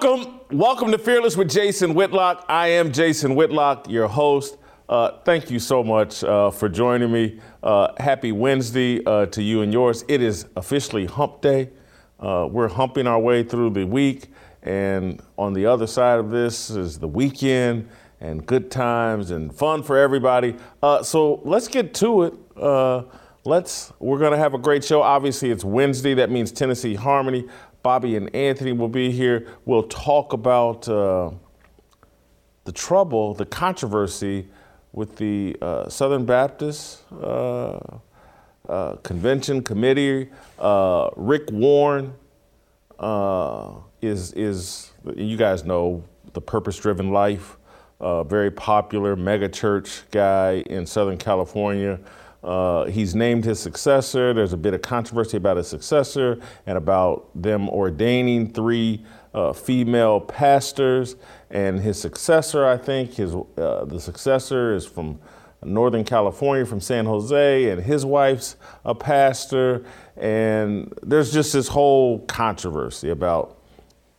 Welcome, welcome to Fearless with Jason Whitlock. I am Jason Whitlock, your host. Uh, thank you so much uh, for joining me. Uh, happy Wednesday uh, to you and yours. It is officially Hump Day. Uh, we're humping our way through the week, and on the other side of this is the weekend and good times and fun for everybody. Uh, so let's get to it. let's. We're gonna have a great show. Obviously, it's Wednesday. That means Tennessee Harmony. Bobby and Anthony will be here. We'll talk about uh, the trouble, the controversy with the uh, Southern Baptist uh, uh Convention Committee. Uh, Rick Warren is is you guys know the Purpose-Driven Life, very popular megachurch guy in Southern California. Uh, he's named his successor. There's a bit of controversy about his successor and about them ordaining three uh, female pastors. And his successor, I think, his uh, the successor is from Northern California, from San Jose, and his wife's a pastor. And there's just this whole controversy about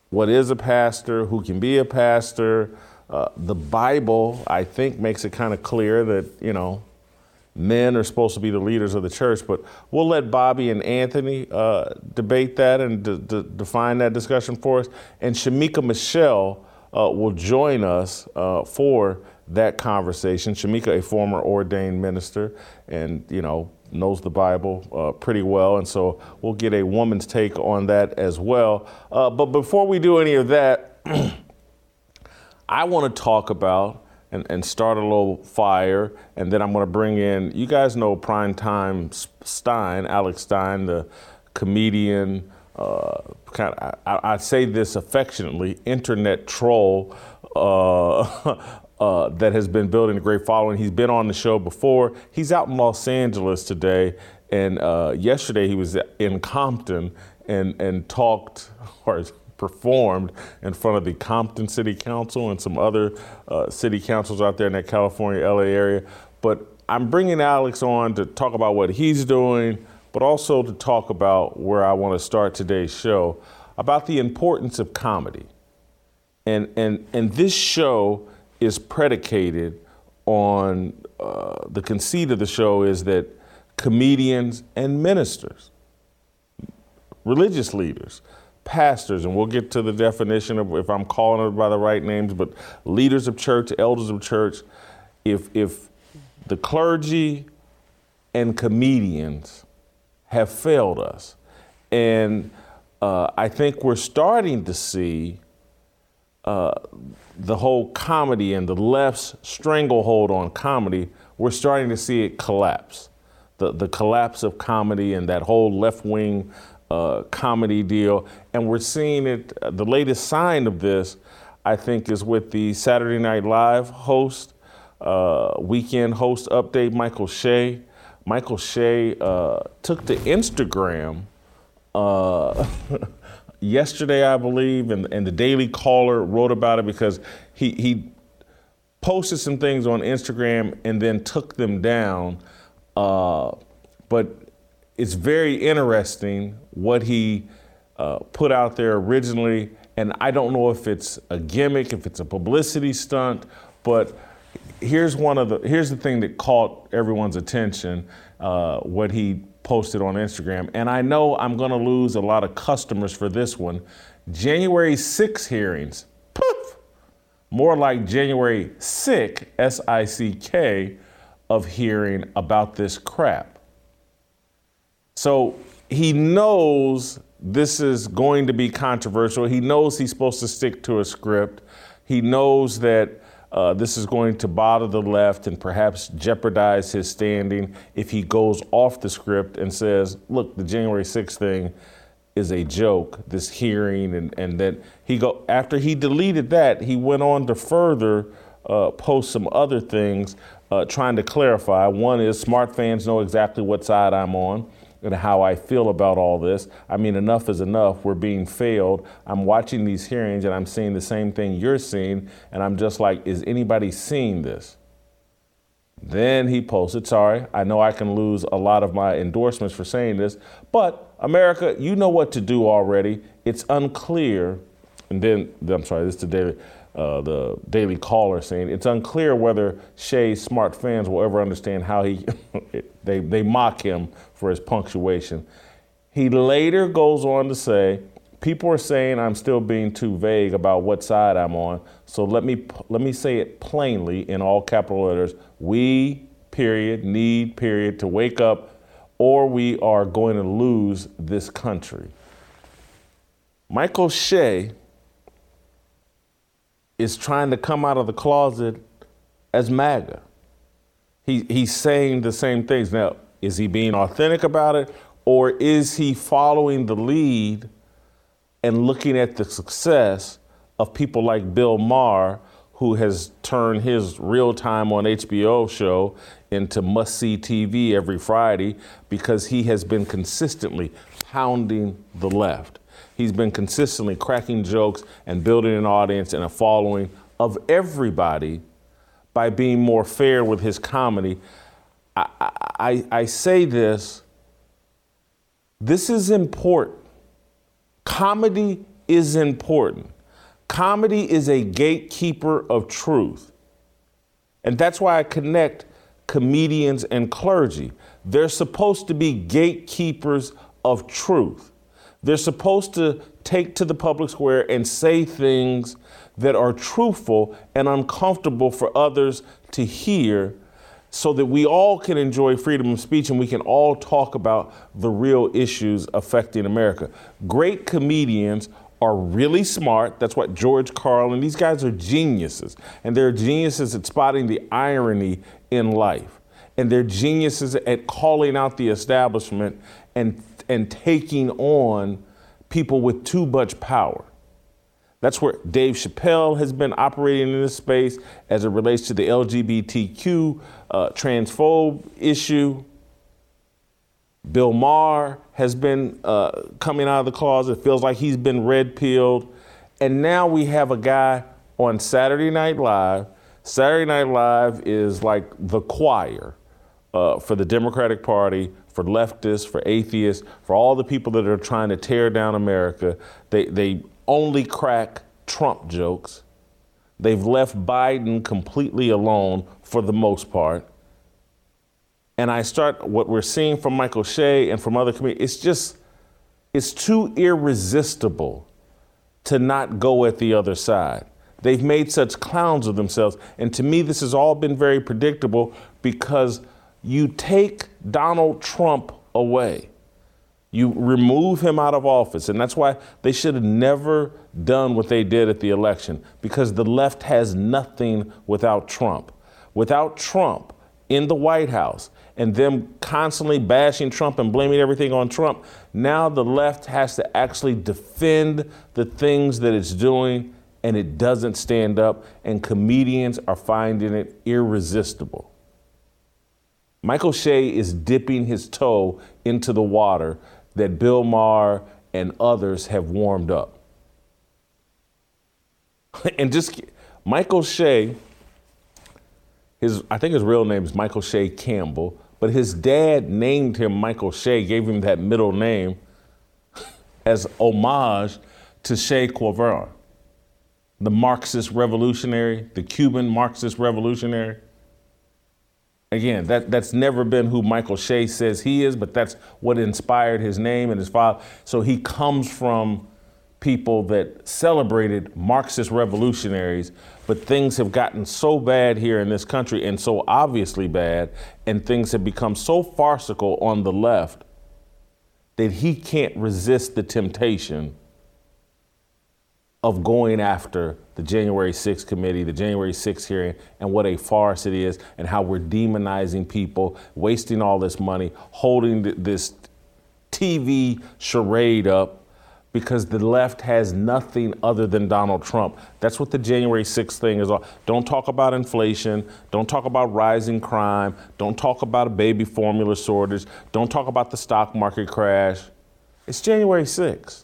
what is a pastor, who can be a pastor. Uh, the Bible, I think, makes it kind of clear that you know men are supposed to be the leaders of the church, but we'll let Bobby and Anthony uh, debate that and d- d- define that discussion for us. And Shemeka Michelle uh, will join us uh, for that conversation. Shemeka, a former ordained minister, and you know knows the Bible uh, pretty well, and so we'll get a woman's take on that as well. Uh, but before we do any of that, I want to talk about and, and start a little fire. And then I'm going to bring in, you guys know Prime Time Stein, Alex Stein, the comedian. Uh, kind of, I, I, say this affectionately, internet troll uh, uh, that has been building a great following. He's been on the show before. He's out in Los Angeles today, and uh, yesterday he was in Compton and and talked or performed in front of the Compton City Council and some other uh, city councils out there in that California, LA area. But I'm bringing Alex on to talk about what he's doing, but also to talk about where I want to start today's show about the importance of comedy. And, and, and this show is predicated on uh, the conceit of the show is that comedians and ministers, religious leaders, pastors, and we'll get to the definition of if I'm calling it by the right names, but leaders of church, elders of church, if if the clergy and comedians have failed us, and uh, I think we're starting to see uh, the whole comedy and the left's stranglehold on comedy. We're starting to see it collapse. The, the collapse of comedy and that whole left wing uh, comedy deal. And we're seeing it, uh, the latest sign of this, I think, is with the Saturday Night Live host, uh, weekend host update, Michael Che. Michael Che uh, took to Instagram uh, yesterday, I believe, and, and the Daily Caller wrote about it because he, he posted some things on Instagram and then took them down. But it's very interesting what he uh, put out there originally. And I don't know if it's a gimmick, if it's a publicity stunt, but here's one of the here's the thing that caught everyone's attention. Uh, what he posted on Instagram, and I know I'm going to lose a lot of customers for this one. January 6 hearings, poof, more like January sick, S I C K, of hearing about this crap. So he knows this is going to be controversial. He knows he's supposed to stick to a script. He knows that uh, this is going to bother the left and perhaps jeopardize his standing if he goes off the script and says, look, the January 6th thing is a joke, this hearing, and, and then he go after he deleted that, he went on to further uh, post some other things uh, trying to clarify. One is smart fans know exactly what side I'm on and how I feel about all this. I mean, enough is enough. We're being failed. I'm watching these hearings and I'm seeing the same thing you're seeing, and I'm just like, is anybody seeing this? Then he posted, sorry, I know I can lose a lot of my endorsements for saying this, but America, you know what to do already. It's unclear and then I'm sorry, this is the daily. Uh, the Daily Caller saying it's unclear whether Che's smart fans will ever understand how he they they mock him for his punctuation. He later goes on to say, "People are saying I'm still being too vague about what side I'm on, so let me let me say it plainly in all capital letters. We period need period to wake up, or we are going to lose this country." Michael Che is trying to come out of the closet as MAGA. He, he's saying the same things. Now, is he being authentic about it, or is he following the lead and looking at the success of people like Bill Maher, who has turned his real time on HBO show into must see TV every Friday because he has been consistently pounding the left? He's been consistently cracking jokes and building an audience and a following of everybody by being more fair with his comedy. I, I, I say this this is important. Comedy is important. Comedy is a gatekeeper of truth. And that's why I connect comedians and clergy. They're supposed to be gatekeepers of truth. They're supposed to take to the public square and say things that are truthful and uncomfortable for others to hear so that we all can enjoy freedom of speech and we can all talk about the real issues affecting America. Great comedians are really smart. That's what George Carlin, these guys are geniuses. And they're geniuses at spotting the irony in life. And they're geniuses at calling out the establishment and and taking on people with too much power. That's where Dave Chappelle has been operating in this space as it relates to the LGBTQ uh, transphobe issue. Bill Maher has been uh, coming out of the closet. It feels like he's been red pilled. And now we have a guy on Saturday Night Live. Saturday Night Live is like the choir uh, for the Democratic Party for leftists, for atheists, for all the people that are trying to tear down America. They, they only crack Trump jokes. They've left Biden completely alone for the most part. And I start what we're seeing from Michael Che and from other comedians, it's just, it's too irresistible to not go at the other side. They've made such clowns of themselves. And to me, this has all been very predictable because you take Donald Trump away. You remove him out of office. And that's why they should have never done what they did at the election, because the left has nothing without Trump. Without Trump in the White House and them constantly bashing Trump and blaming everything on Trump, now the left has to actually defend the things that it's doing and it doesn't stand up, and comedians are finding it irresistible. Michael Che is dipping his toe into the water that Bill Maher and others have warmed up. and just Michael Che, his I think his real name is Michael Che Campbell, but his dad named him Michael Che, gave him that middle name as homage to Che Guevara, the Marxist revolutionary, the Cuban Marxist revolutionary. Again, that, that's never been who Michael Che says he is, but that's what inspired his name and his father. So he comes from people that celebrated Marxist revolutionaries, but things have gotten so bad here in this country and so obviously bad, and things have become so farcical on the left that he can't resist the temptation of going after the January 6th committee, the January 6th hearing, and what a farce it is, and how we're demonizing people, wasting all this money, holding this TV charade up because the left has nothing other than Donald Trump. That's what the January 6th thing is all. Don't talk about inflation. Don't talk about rising crime. Don't talk about a baby formula shortage. Don't talk about the stock market crash. It's January 6th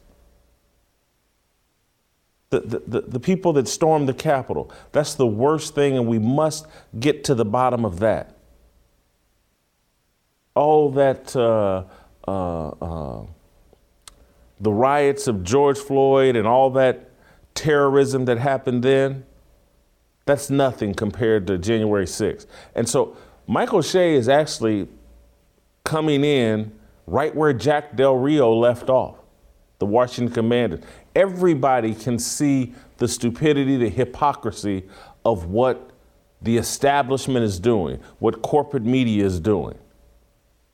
the, the, the people that stormed the Capitol. That's the worst thing, and we must get to the bottom of that. All that, uh, uh, uh, the riots of George Floyd and all that terrorism that happened then, that's nothing compared to January 6th. And so Michael O'Shea is actually coming in right where Jack Del Rio left off, the Washington Commanders. Everybody can see the stupidity, the hypocrisy of what the establishment is doing, what corporate media is doing.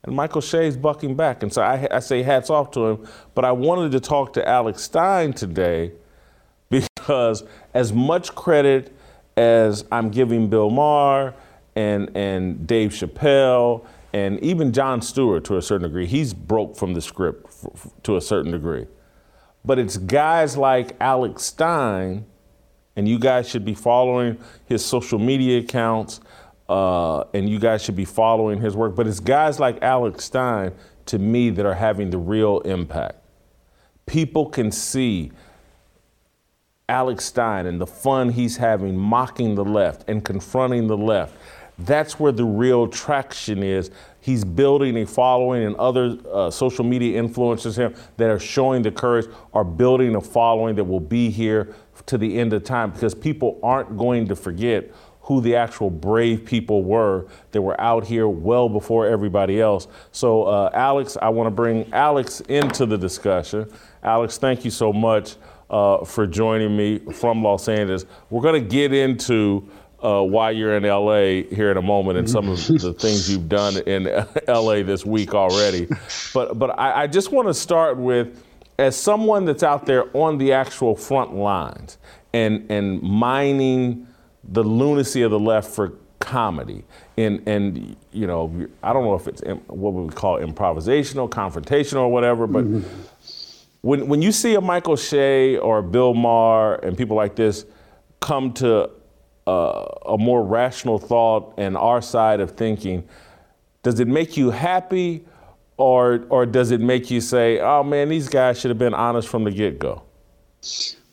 And Michael Che's bucking back. And so I, I, say hats off to him. But I wanted to talk to Alex Stein today because, as much credit as I'm giving Bill Maher and, and Dave Chappelle and even Jon Stewart to a certain degree, he's broke from the script to a certain degree. But it's guys like Alex Stein, and you guys should be following his social media accounts uh, and you guys should be following his work. But it's guys like Alex Stein, to me, that are having the real impact. People can see Alex Stein and the fun he's having mocking the left and confronting the left. That's where the real traction is. He's building a following, and other uh, social media influencers him that are showing the courage are building a following that will be here to the end of time because people aren't going to forget who the actual brave people were that were out here well before everybody else. So, uh, Alex, I want to bring Alex into the discussion. Alex, thank you so much uh, for joining me from Los Angeles. We're going to get into uh, why you're in LA here in a moment and some of the things you've done in LA this week already. But, but I, I just want to start with as someone that's out there on the actual front lines and, and mining the lunacy of the left for comedy. And, and you know, I don't know if it's what we would call improvisational, confrontational, or whatever, but mm-hmm. when, when you see a Michael Che or Bill Maher and people like this come to a more rational thought and our side of thinking, does it make you happy or, or does it make you say, oh man, these guys should have been honest from the get go?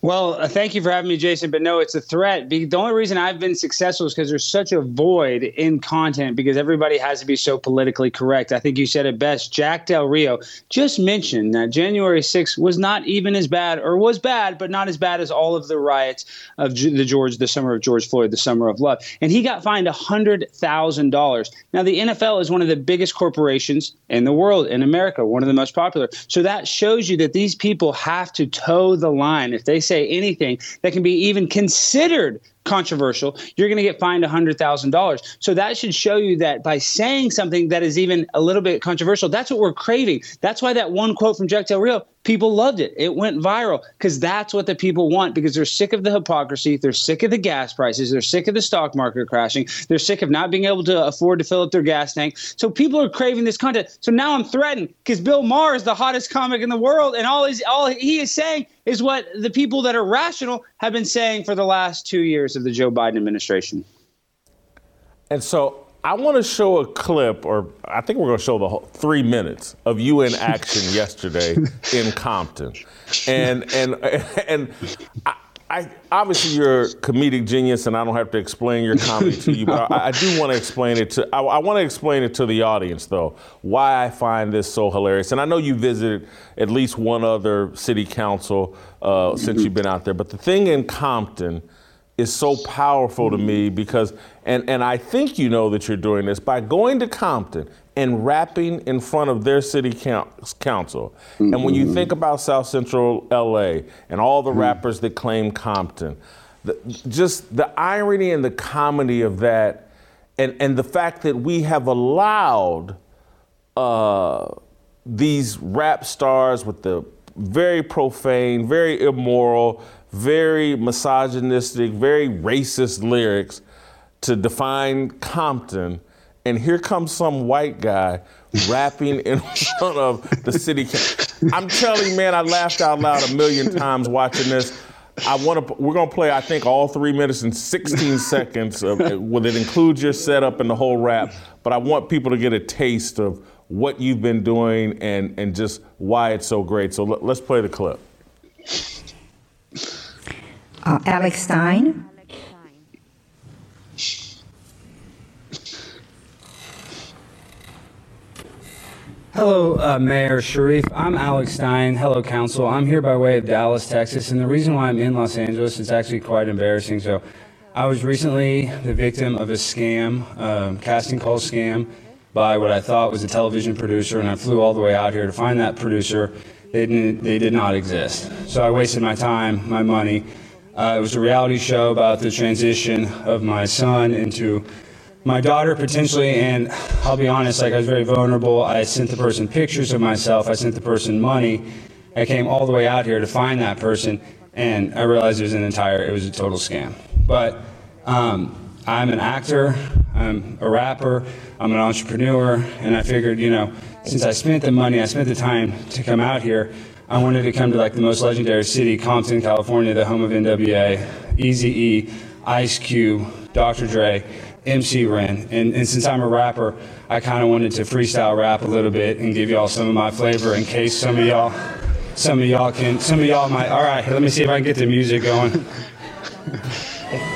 Well, uh, thank you for having me, Jason. But no, it's a threat. The only reason I've been successful is because there's such a void in content because everybody has to be so politically correct. I think you said it best. Jack Del Rio just mentioned that January 6th was not even as bad, or was bad, but not as bad as all of the riots of the George, the summer of George Floyd, the summer of love. And he got fined $100,000. Now, the NFL is one of the biggest corporations in the world, in America, one of the most popular. So that shows you that these people have to toe the line. If they say anything that can be even considered controversial, you're going to get fined $100,000. So that should show you that by saying something that is even a little bit controversial, that's what we're craving. That's why that one quote from Jack Del Rio, people loved it. It went viral because that's what the people want because they're sick of the hypocrisy. They're sick of the gas prices. They're sick of the stock market crashing. They're sick of not being able to afford to fill up their gas tank. So people are craving this content. So now I'm threatened because Bill Maher is the hottest comic in the world, and all he's all he is saying is what the people that are rational have been saying for the last two years of the Joe Biden administration. And so I want to show a clip, or I think we're going to show the whole three minutes of you in action yesterday in Compton, and and and. I, I, obviously you're a comedic genius, and I don't have to explain your comedy to you, but I, I do want to explain it to. I, I want to explain it to the audience, though, why I find this so hilarious. And I know you visited at least one other city council uh, since you've been out there, but the thing in Compton is so powerful to me because, and, and I think you know that you're doing this by going to Compton and rapping in front of their city council. Mm-hmm. And when you mm-hmm. think about South Central LA and all the mm-hmm. rappers that claim Compton, the, just the irony and the comedy of that, and, and the fact that we have allowed uh, these rap stars with the very profane, very immoral, very misogynistic, very racist lyrics to define Compton. And here comes some white guy rapping in front of the city. I'm telling you, man, I laughed out loud a million times watching this. I want to. We're gonna play. I think all three minutes and 16 seconds. Of, uh, will it includes your setup and the whole rap? But I want people to get a taste of what you've been doing and and just why it's so great. So let, let's play the clip uh, Alex Stein. Hello, uh, Mayor Sharif. I'm Alex Stein. Hello, Council. I'm here by way of Dallas, Texas, and the reason why I'm in Los Angeles is actually quite embarrassing. So, I was recently the victim of a scam, um, casting call scam, by what I thought was a television producer, and I flew all the way out here to find that producer. They, didn't, they did not exist. So I wasted my time, my money. Uh, it was a reality show about the transition of my son into my daughter potentially, and I'll be honest, like I was very vulnerable. I sent the person pictures of myself, I sent the person money. I came all the way out here to find that person, and I realized it was an entire, it was a total scam. But um, I'm an actor, I'm a rapper, I'm an entrepreneur, and I figured, you know, since I spent the money, I spent the time to come out here, I wanted to come to like the most legendary city, Compton, California, the home of NWA, Eazy Ice Cube, Dr. Dre, MC Ren. And, and since I'm a rapper, I kind of wanted to freestyle rap a little bit and give y'all some of my flavor in case some of y'all, some of y'all can, some of y'all might. All right, let me see if I can get the music going.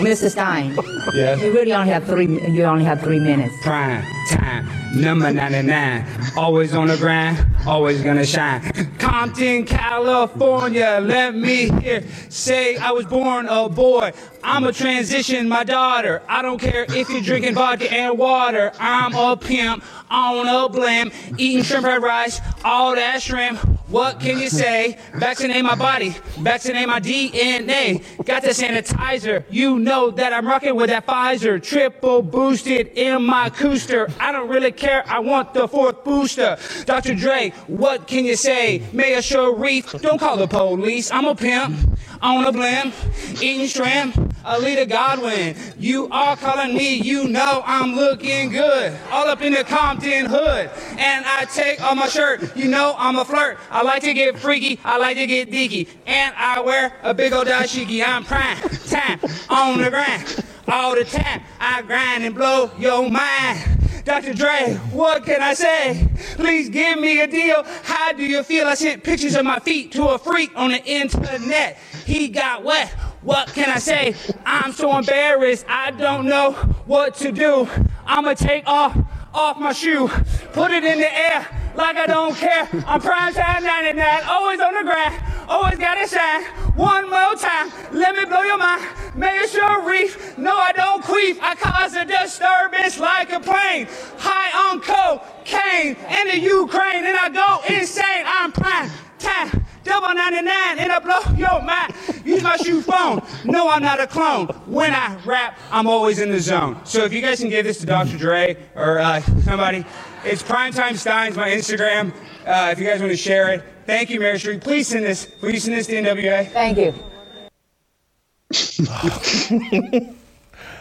Mr. Stein, Yes. you really only have three. You only have three minutes. Prime time, number 99. Always on the grind, always gonna shine. Compton, California, let me hear. Say I was born a boy. I'm a transition, my daughter. I don't care if you're drinking vodka and water. I'm a pimp on a blim, eating shrimp fried rice, all that shrimp. What can you say? Vaccinate my body, vaccinate my DNA. Got the sanitizer, you know that I'm rocking with that Pfizer. Triple boosted in my cooster. I don't really care, I want the fourth booster. Dr. Dre, what can you say? Mayor Sharif, don't call the police. I'm a pimp on a blimp, eating shrimp. Alita Godwin, you are calling me, you know I'm looking good. All up in the Compton hood. And I take off my shirt, you know I'm a flirt. I like to get freaky, I like to get dicky. And I wear a big old dashiki. I'm prime time on the grind. All the time, I grind and blow your mind. Dr. Dre, what can I say? Please give me a deal. How do you feel? I sent pictures of my feet to a freak on the internet. He got wet. What can I say? I'm so embarrassed. I don't know what to do. I'ma take off off my shoe, put it in the air like I don't care. I'm prime time 99, always on the grind, always gotta shine. One more time, let me blow your mind. Mayor Sharif, no, I don't queef. I cause a disturbance like a plane. High on cocaine in the Ukraine, and I go insane. I'm prime time. Double 99 and I blow your mind. Use my shoe phone. No, I'm not a clone. When I rap, I'm always in the zone. So if you guys can give this to Dr. Dre or uh, somebody, it's Primetime Steins, my Instagram. Uh, if you guys want to share it. Thank you, Mary Street. Please send this. Will you send this to NWA? Thank you.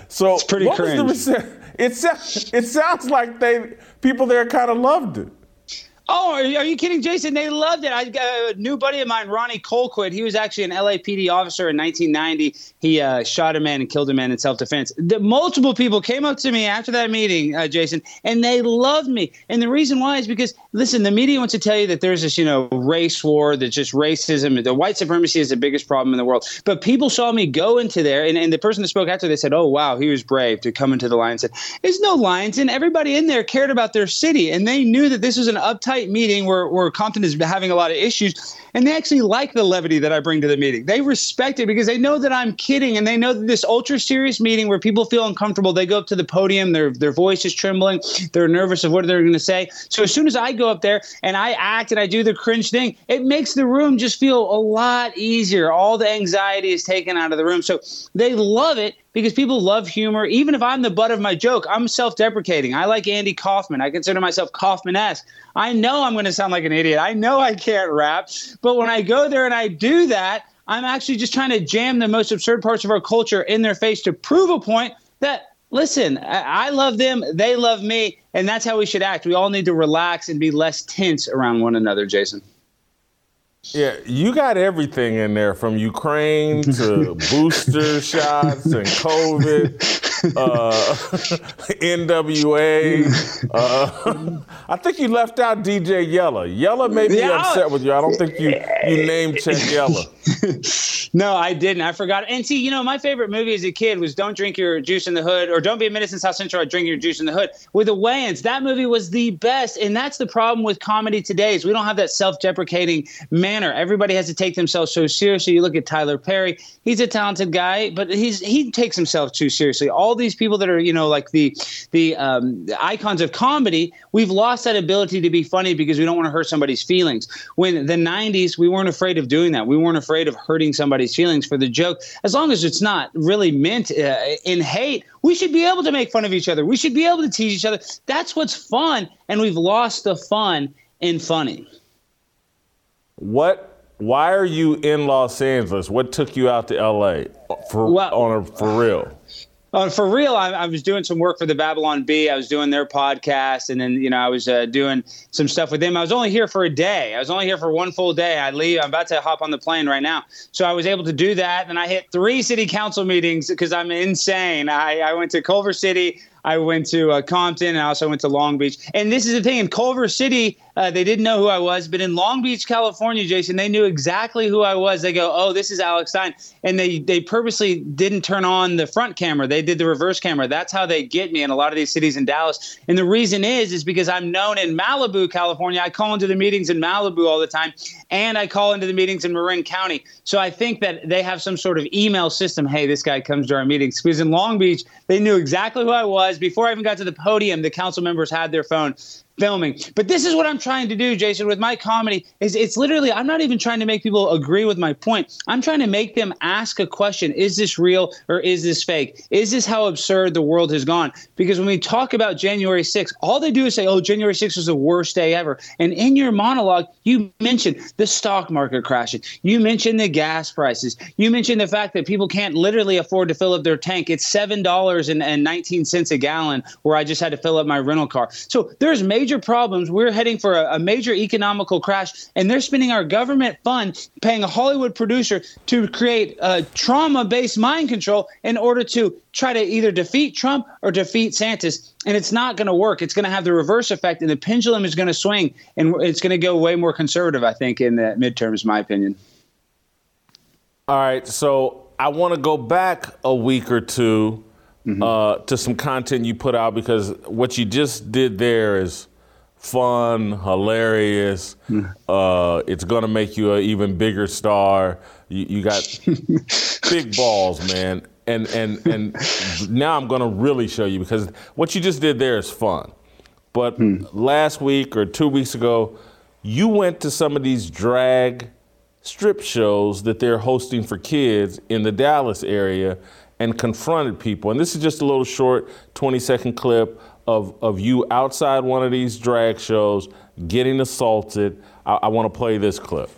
So It's pretty what was the rece- it, sa- it sounds like they people there kind of loved it. Oh, are you, kidding, Jason? They loved it. I got a new buddy of mine, Ronnie Colquitt. He was actually an LAPD officer in 1990. He uh, shot a man and killed a man in self-defense. Multiple people came up to me after that meeting, uh, Jason, and they loved me. And the reason why is because, listen, the media wants to tell you that there's this, you know, race war, that just racism, the white supremacy is the biggest problem in the world. But people saw me go into there, and, and the person that spoke after, they said, "Oh, wow, he was brave to come into the Lions." Den." There's no Lions, and everybody in there cared about their city, and they knew that this was an uptight meeting where where Compton is having a lot of issues, and they actually like the levity that I bring to the meeting. They respect it because they know that I'm kidding, and they know that this ultra serious meeting where people feel uncomfortable, they go up to the podium, their their voice is trembling, they're nervous of what they're going to say. So as soon as I go up there and I act and I do the cringe thing, it makes the room just feel a lot easier. All the anxiety is taken out of the room. So they love it because people love humor. Even if I'm the butt of my joke, I'm self deprecating. I like Andy Kaufman. I consider myself Kaufman esque. I know I'm going to sound like an idiot. I know I can't rap. But when I go there and I do that, I'm actually just trying to jam the most absurd parts of our culture in their face to prove a point that. Listen, I I love them. They love me. And that's how we should act. We all need to relax and be less tense around one another, Jason. Yeah, you got everything in there from Ukraine to booster shots and COVID, uh, NWA. Uh, I think you left out DJ Yella. Yella may be Yeah. upset with you. I don't think you you name Yella. no, I didn't. I forgot. And see, you know, my favorite movie as a kid was "Don't Drink Your Juice in the Hood" or "Don't Be a Menace in South Central." Or "Drink Your Juice in the Hood" with the Wayans. That movie was the best, and that's the problem with comedy today is we don't have that self-deprecating manner. Everybody has to take themselves so seriously. You look at Tyler Perry; he's a talented guy, but he's he takes himself too seriously. All these people that are, you know, like the the, um, the icons of comedy, we've lost that ability to be funny because we don't want to hurt somebody's feelings. When the '90s, we weren't afraid of doing that. We weren't afraid of hurting somebody's feelings for the joke. As long as it's not really meant uh, in hate, we should be able to make fun of each other. We should be able to tease each other. That's what's fun, and we've lost the fun in funny. What? Why are you in Los Angeles? What took you out to LA for well, on a, for real? Uh, for real, I, I, was doing some work for the Babylon Bee. I was doing their podcast, and then you know I was uh, doing some stuff with them. I was only here for a day. I was only here for one full day. I leave. I'm about to hop on the plane right now, so I was able to do that. And I hit three city council meetings because I'm insane. I, I went to Culver City. I went to uh, Compton and I also went to Long Beach. And this is the thing in Culver City, uh, they didn't know who I was, but in Long Beach, California, Jason, they knew exactly who I was. They go, "Oh, this is Alex Stein," and they they purposely didn't turn on the front camera. They did the reverse camera. That's how they get me in a lot of these cities in Dallas. And the reason is is because I'm known in Malibu, California. I call into the meetings in Malibu all the time, and I call into the meetings in Marin County. So I think that they have some sort of email system. Hey, this guy comes to our meetings because in Long Beach, they knew exactly who I was before I even got to the podium. The council members had their phone filming. But this is what I'm trying to do, Jason, with my comedy is it's literally I'm not even trying to make people agree with my point. I'm trying to make them ask a question, is this real or is this fake? Is this how absurd the world has gone? Because when we talk about January 6th, all they do is say, "Oh, January 6th was the worst day ever." And in your monologue, you mentioned the stock market crashing. You mentioned the gas prices. You mentioned the fact that people can't literally afford to fill up their tank. It's $7.19 a gallon where I just had to fill up my rental car. So there's major major problems. We're heading for a, a major economical crash, and they're spending our government fund paying a Hollywood producer to create a trauma based mind control in order to try to either defeat Trump or defeat Santis. And it's not going to work. It's going to have the reverse effect, and the pendulum is going to swing, and it's going to go way more conservative, I think, in the midterms, my opinion. All right. So I want to go back a week or 2 mm-hmm. uh, to some content you put out because what you just did there is fun, hilarious. Uh, it's gonna make you an even bigger star. You, you got big balls, man. And and and now I'm gonna really show you because what you just did there is fun. But mm. last week or two weeks ago, you went to some of these drag strip shows that they're hosting for kids in the Dallas area and confronted people. And this is just a little short 20 second clip of, of you outside one of these drag shows getting assaulted. I, I want to play this clip.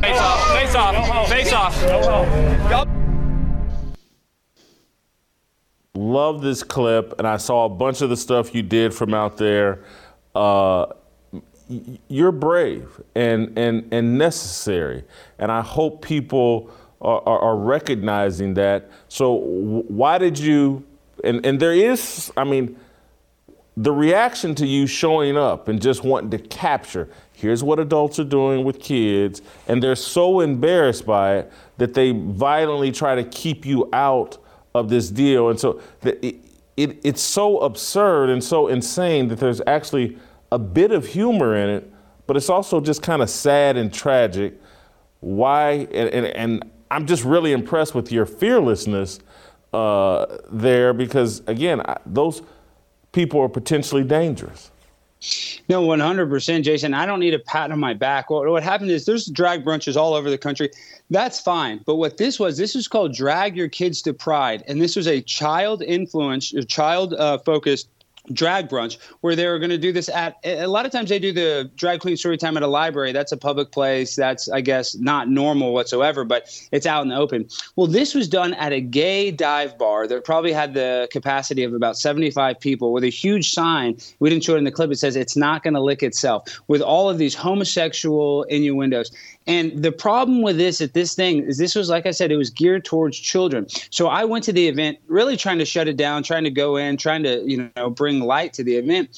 face off, face off, face off. Love this clip, and I saw a bunch of the stuff you did from out there. Uh, you're brave and, and, and necessary, and I hope people are, are, are recognizing that. So, why did you? And, and there is, I mean, the reaction to you showing up and just wanting to capture here's what adults are doing with kids, and they're so embarrassed by it that they violently try to keep you out of this deal. And so it, it, it's so absurd and so insane that there's actually a bit of humor in it, but it's also just kind of sad and tragic. Why? And, and, and, I'm just really impressed with your fearlessness uh, there because, again, I, those people are potentially dangerous. No, 100%, Jason. I don't need a pat on my back. What, what happened is there's drag brunches all over the country. That's fine. But what this was, this was called Drag Your Kids to Pride. And this was a child influence, a child uh, focused drag brunch where they were going to do this at a lot of times they do the drag queen story time at a library. That's a public place. That's i guess not normal whatsoever but it's out in the open. Well this was done at a gay dive bar that probably had the capacity of about 75 people with a huge sign. We didn't show it in the clip. It says it's not going to lick itself. With all of these homosexual innuendos And the problem with this at this thing is this was, like I said, it was geared towards children. So I went to the event really trying to shut it down, trying to go in, trying to, you know, bring light to the event.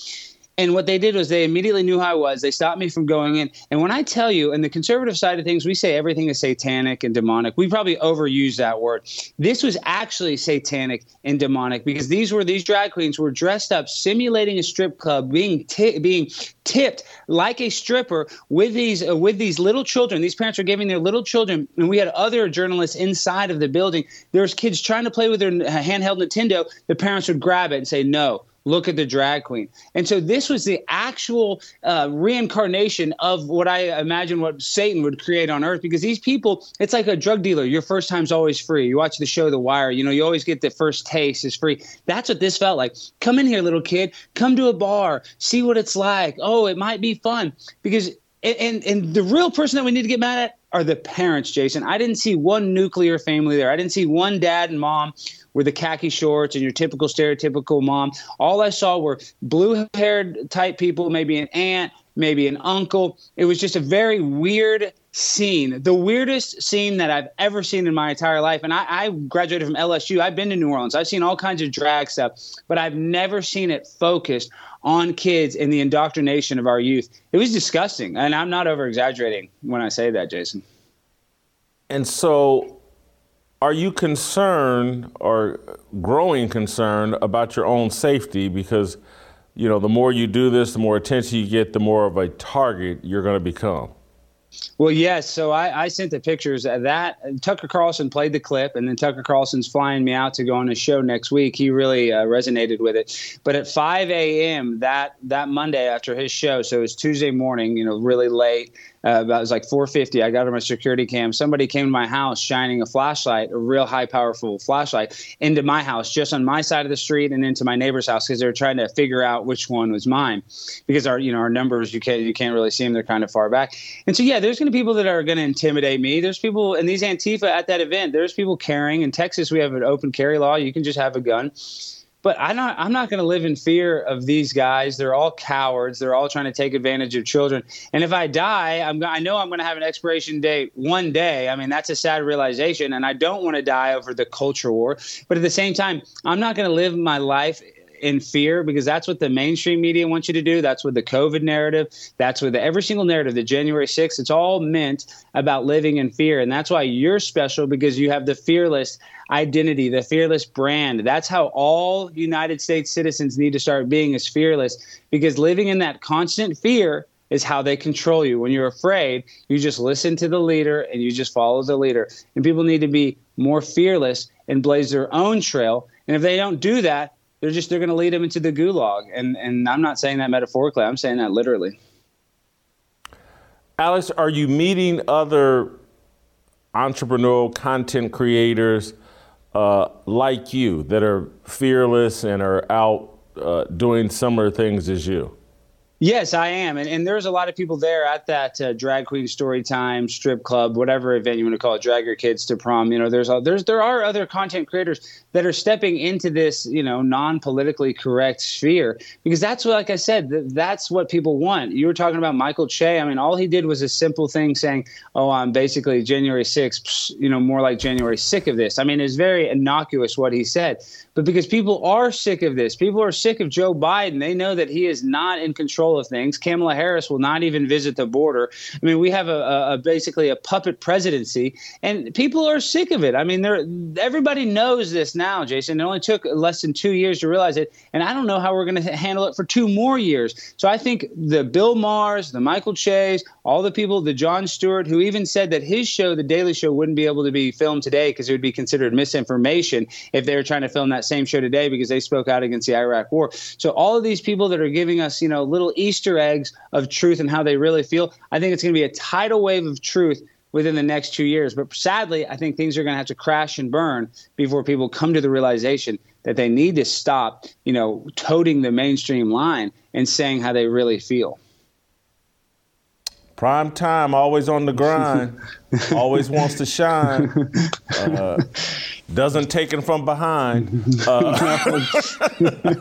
And what they did was they immediately knew who I was. They stopped me from going in. And when I tell you, in the conservative side of things, we say everything is satanic and demonic. We probably overuse that word. This was actually satanic and demonic because these were these drag queens were dressed up, simulating a strip club, being t- being tipped like a stripper with these uh, with these little children. These parents are giving their little children, and we had other journalists inside of the building. There was kids trying to play with their handheld Nintendo. The parents would grab it and say no look at the drag queen. And so this was the actual uh, reincarnation of what I imagine what Satan would create on earth because these people, it's like a drug dealer. Your first time's always free. You watch the show The Wire, you know, you always get the first taste is free. That's what this felt like. Come in here, little kid. Come to a bar. See what it's like. Oh, it might be fun because and and the real person that we need to get mad at are the parents, Jason. I didn't see one nuclear family there. I didn't see one dad and mom with the khaki shorts and your typical stereotypical mom. All I saw were blue haired type people, maybe an aunt, maybe an uncle. It was just a very weird scene, the weirdest scene that I've ever seen in my entire life. And I, I, graduated from LSU. I've been to New Orleans. I've seen all kinds of drag stuff, but I've never seen it focused on kids and the indoctrination of our youth. It was disgusting. And I'm not over exaggerating when I say that, Jason. And so are you concerned or growing concerned about your own safety because you know the more you do this the more attention you get the more of a target you're going to become well, yes. So I, I, sent the pictures of that. Tucker Carlson played the clip, and then Tucker Carlson's flying me out to go on his show next week. He really uh, resonated with it. But at 5 a.m. that that Monday after his show, so it was Tuesday morning, you know, really late. Uh, it was like 4:50. I got on my security cam. Somebody came to my house shining a flashlight, a real high powerful flashlight, into my house, just on my side of the street, and into my neighbor's house because they were trying to figure out which one was mine, because our you know our numbers you can't you can't really see them. They're kind of far back. And so yeah, there's going to be people that are going to intimidate me. There's people and these Antifa at that event. There's people carrying. In Texas, we have an open carry law. You can just have a gun but I'm not I'm not going to live in fear of these guys. They're all cowards. They're all trying to take advantage of children. And if I die, I'm I know I'm going to have an expiration date one day. I mean, that's a sad realization and I don't want to die over the culture war. But at the same time, I'm not going to live my life in fear because that's what the mainstream media wants you to do. That's what the COVID narrative, that's what every single narrative, the January 6th, it's all meant about living in fear. And that's why you're special because you have the fearless identity, the fearless brand. That's how all United States citizens need to start being as fearless because living in that constant fear is how they control you. When you're afraid, you just listen to the leader and you just follow the leader. And people need to be more fearless and blaze their own trail. And if they don't do that, they're just they're going to lead them into the gulag. And and I'm not saying that metaphorically. I'm saying that literally. Alex, are you meeting other entrepreneurial content creators uh, like you that are fearless and are out uh, doing similar things as you? Yes, I am, and, and there's a lot of people there at that uh, drag queen story time, strip club, whatever event you want to call it. Drag your kids to prom. You know, there's a, there's there are other content creators that are stepping into this you know non politically correct sphere because that's what, like I said, th- that's what people want. You were talking about Michael Che. I mean, all he did was a simple thing saying, "Oh, I'm basically January 6th," you know, more like January sick of this. I mean, it's very innocuous what he said, but because people are sick of this, people are sick of Joe Biden. They know that he is not in control of things. Kamala Harris will not even visit the border. I mean, we have a, a, a basically a puppet presidency, and people are sick of it. I mean, everybody knows this now, Jason. It only took less than two years to realize it, and I don't know how we're going to handle it for two more years. So I think the Bill Mars, the Michael Che's, all the people, the Jon Stewart, who even said that his show, The Daily Show, wouldn't be able to be filmed today because it would be considered misinformation if they were trying to film that same show today because they spoke out against the Iraq War. So all of these people that are giving us, you know, little Easter eggs of truth and how they really feel, I think it's going to be a tidal wave of truth within the next two years. But sadly, I think things are going to have to crash and burn before people come to the realization that they need to stop, you know, toting the mainstream line and saying how they really feel. Prime time, always on the grind, always wants to shine. Uh, doesn't take it from behind. Uh,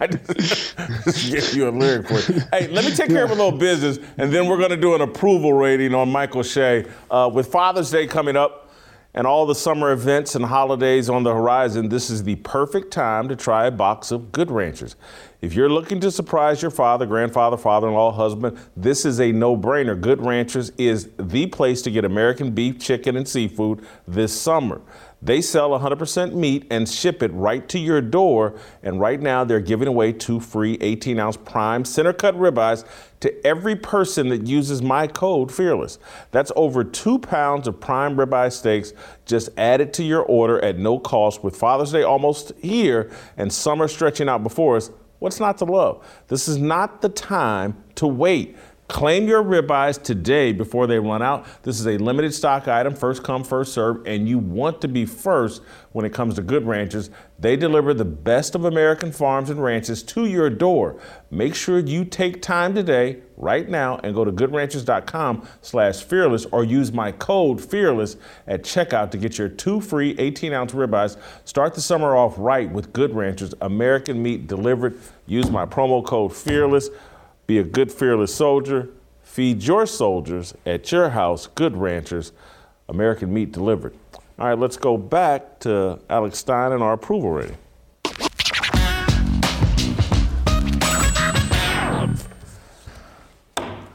I just give you a lyric for it. Hey, let me take care of a little business, and then we're going to do an approval rating on Michael Che. Uh, with Father's Day coming up, and all the summer events and holidays on the horizon, this is the perfect time to try a box of Good Ranchers. If you're looking to surprise your father, grandfather, father in law, husband, this is a no brainer. Good Ranchers is the place to get American beef, chicken, and seafood this summer. They sell 100% meat and ship it right to your door. And right now, they're giving away two free 18 ounce prime center cut ribeyes to every person that uses my code FEARLESS. That's over two pounds of prime ribeye steaks just added to your order at no cost with Father's Day almost here and summer stretching out before us. What's not to love? This is not the time to wait. Claim your ribeyes today before they run out. This is a limited stock item, first come, first serve, and you want to be first when it comes to Good Ranchers. They deliver the best of American farms and ranches to your door. Make sure you take time today, right now, and go to goodranchers.com slash fearless or use my code fearless at checkout to get your two free 18-ounce ribeyes. Start the summer off right with Good Ranchers, American meat delivered. Use my promo code fearless. Be a good, fearless soldier. Feed your soldiers at your house, Good Ranchers, American meat delivered. All right, let's go back to Alex Stein and our approval rating.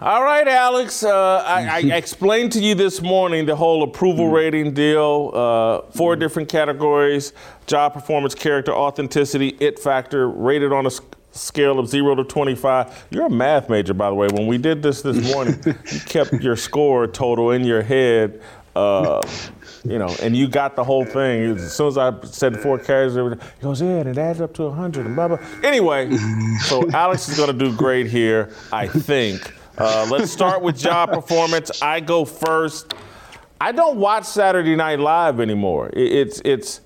All right, Alex. Uh, I, I, explained to you this morning the whole approval rating deal. Uh, four different categories: job performance, character, authenticity, it factor, rated on a scale of zero to 25. You're a math major, by the way. When we did this this morning, you kept your score total in your head. Uh, you know, and you got the whole thing. As soon as I said four carries, he goes, yeah, and it adds up to 100 and blah, blah. Anyway, so Alex is going to do great here, I think. Uh, let's start with job performance. I go first. I don't watch Saturday Night Live anymore. It's, it's,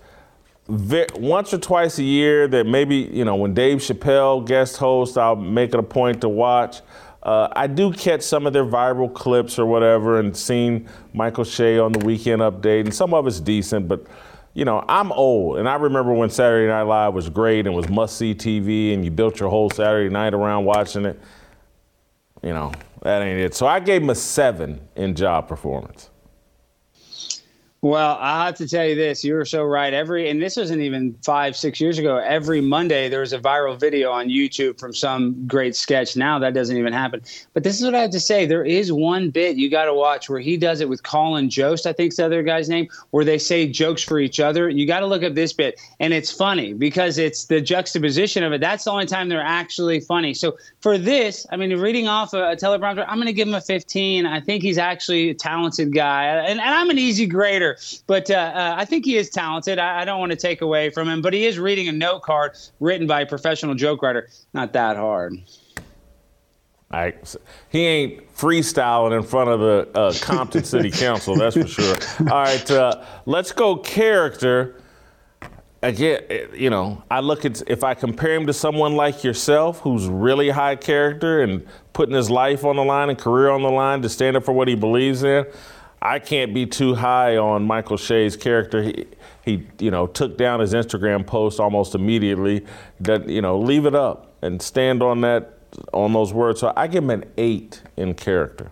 once or twice a year that maybe you know when Dave Chappelle guest hosts, I'll make it a point to watch. Uh, I do catch some of their viral clips or whatever, and seen Michael Che on the Weekend Update, and some of it's decent, but. You know, I'm old, and I remember when Saturday Night Live was great and was must see TV, and you built your whole Saturday night around watching it. You know, that ain't it. So I gave him a seven in job performance. Well, I have to tell you this. You were so right. Every, and this wasn't even five, six years ago. Every Monday, there was a viral video on YouTube from some great sketch. Now that doesn't even happen. But this is what I have to say. There is one bit you got to watch where he does it with Colin Jost, I think's the other guy's name, where they say jokes for each other. You got to look up this bit. And it's funny because it's the juxtaposition of it. That's the only time they're actually funny. So for this, I mean, reading off a, a teleprompter, I'm going to give him a 15. I think he's actually a talented guy. And, and I'm an easy grader. But uh, uh, I think he is talented. I, I, don't want to take away from him, but he is reading a note card written by a professional joke writer. Not that hard. I, he ain't freestyling in front of the uh, Compton City Council, that's for sure. All right, uh, let's go character. Again, eh, you know, I look at if I compare him to someone like yourself, who's really high character and putting his life on the line and career on the line to stand up for what he believes in. I can't be too high on Michael Che's character. He, he, you know, took down his Instagram post almost immediately. That you know, leave it up and stand on that, on those words. So I give him an eight in character.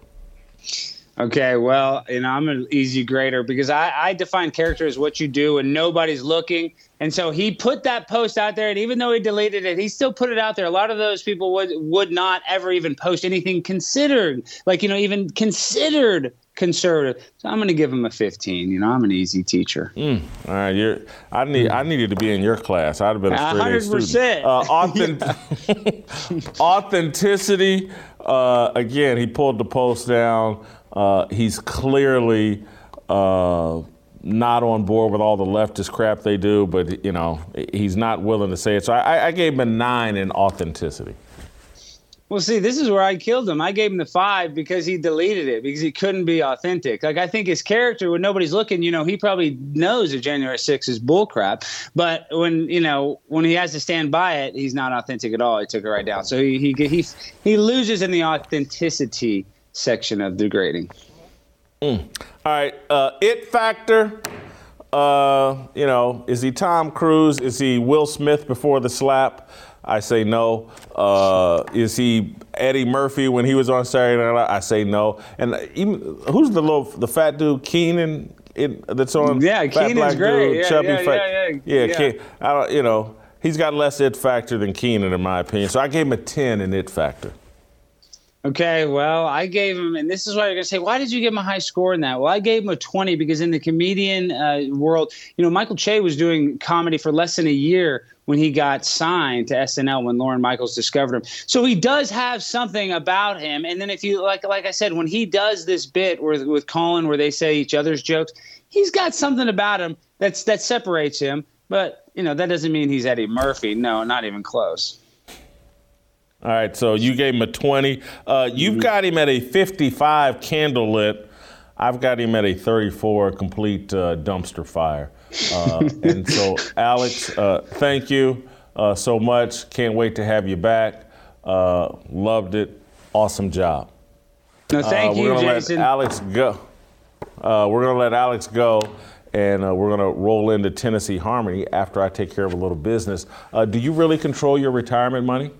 Okay, well, you know, I'm an easy grader because I, I define character as what you do when nobody's looking. And so he put that post out there, and even though he deleted it, he still put it out there. A lot of those people would would not ever even post anything considered, like you know, even considered conservative. So I'm going to give him a 15. You know, I'm an easy teacher. Mm, all right, you're. I need. I needed to be in your class. I'd have been a straight 100%. A student. Uh, authentic, authenticity. Uh, again, he pulled the post down. Uh, he's clearly. Uh, not on board with all the leftist crap they do, but you know he's not willing to say it. So I, I gave him a nine in authenticity. Well, see, this is where I killed him. I gave him the five because he deleted it because he couldn't be authentic. Like I think his character, when nobody's looking, you know, he probably knows that January 6th is bullcrap. But when you know when he has to stand by it, he's not authentic at all. He took it right down. So he he he, he loses in the authenticity section of degrading. Mm. All right, uh, it factor. Uh, you know, is he Tom Cruise? Is he Will Smith before the slap? I say no. Uh, is he Eddie Murphy when he was on Saturday Night Live? I say no. And even who's the little the fat dude Kenan that's on? Yeah, fat Kenan's great. Dude, yeah, chubby yeah, fat. Yeah, yeah, yeah. I don't, you know, he's got less it factor than Kenan in my opinion. So I gave him a ten in it factor. Okay, well, I gave him, and this is why you're gonna say, why did you give him a high score in that? Well, I gave him a 20 because in the comedian uh, world, you know, Michael Che was doing comedy for less than a year when he got signed to SNL when Lorne Michaels discovered him. So he does have something about him. And then if you like, like I said, when he does this bit with with Colin where they say each other's jokes, he's got something about him that's that separates him. But you know, that doesn't mean he's Eddie Murphy. No, not even close. All right, so you gave him a 20. Uh, you've mm-hmm. got him at a 55 candlelit. I've got him at a 34 complete uh, dumpster fire. Uh, and so, Alex, uh, thank you uh, so much. Can't wait to have you back. Uh, loved it. Awesome job. No, thank you, Jason. Let Alex go. we're going to let Alex go and uh, we're going to roll into Tennessee Harmony after I take care of a little business. Uh, do you really control your retirement money?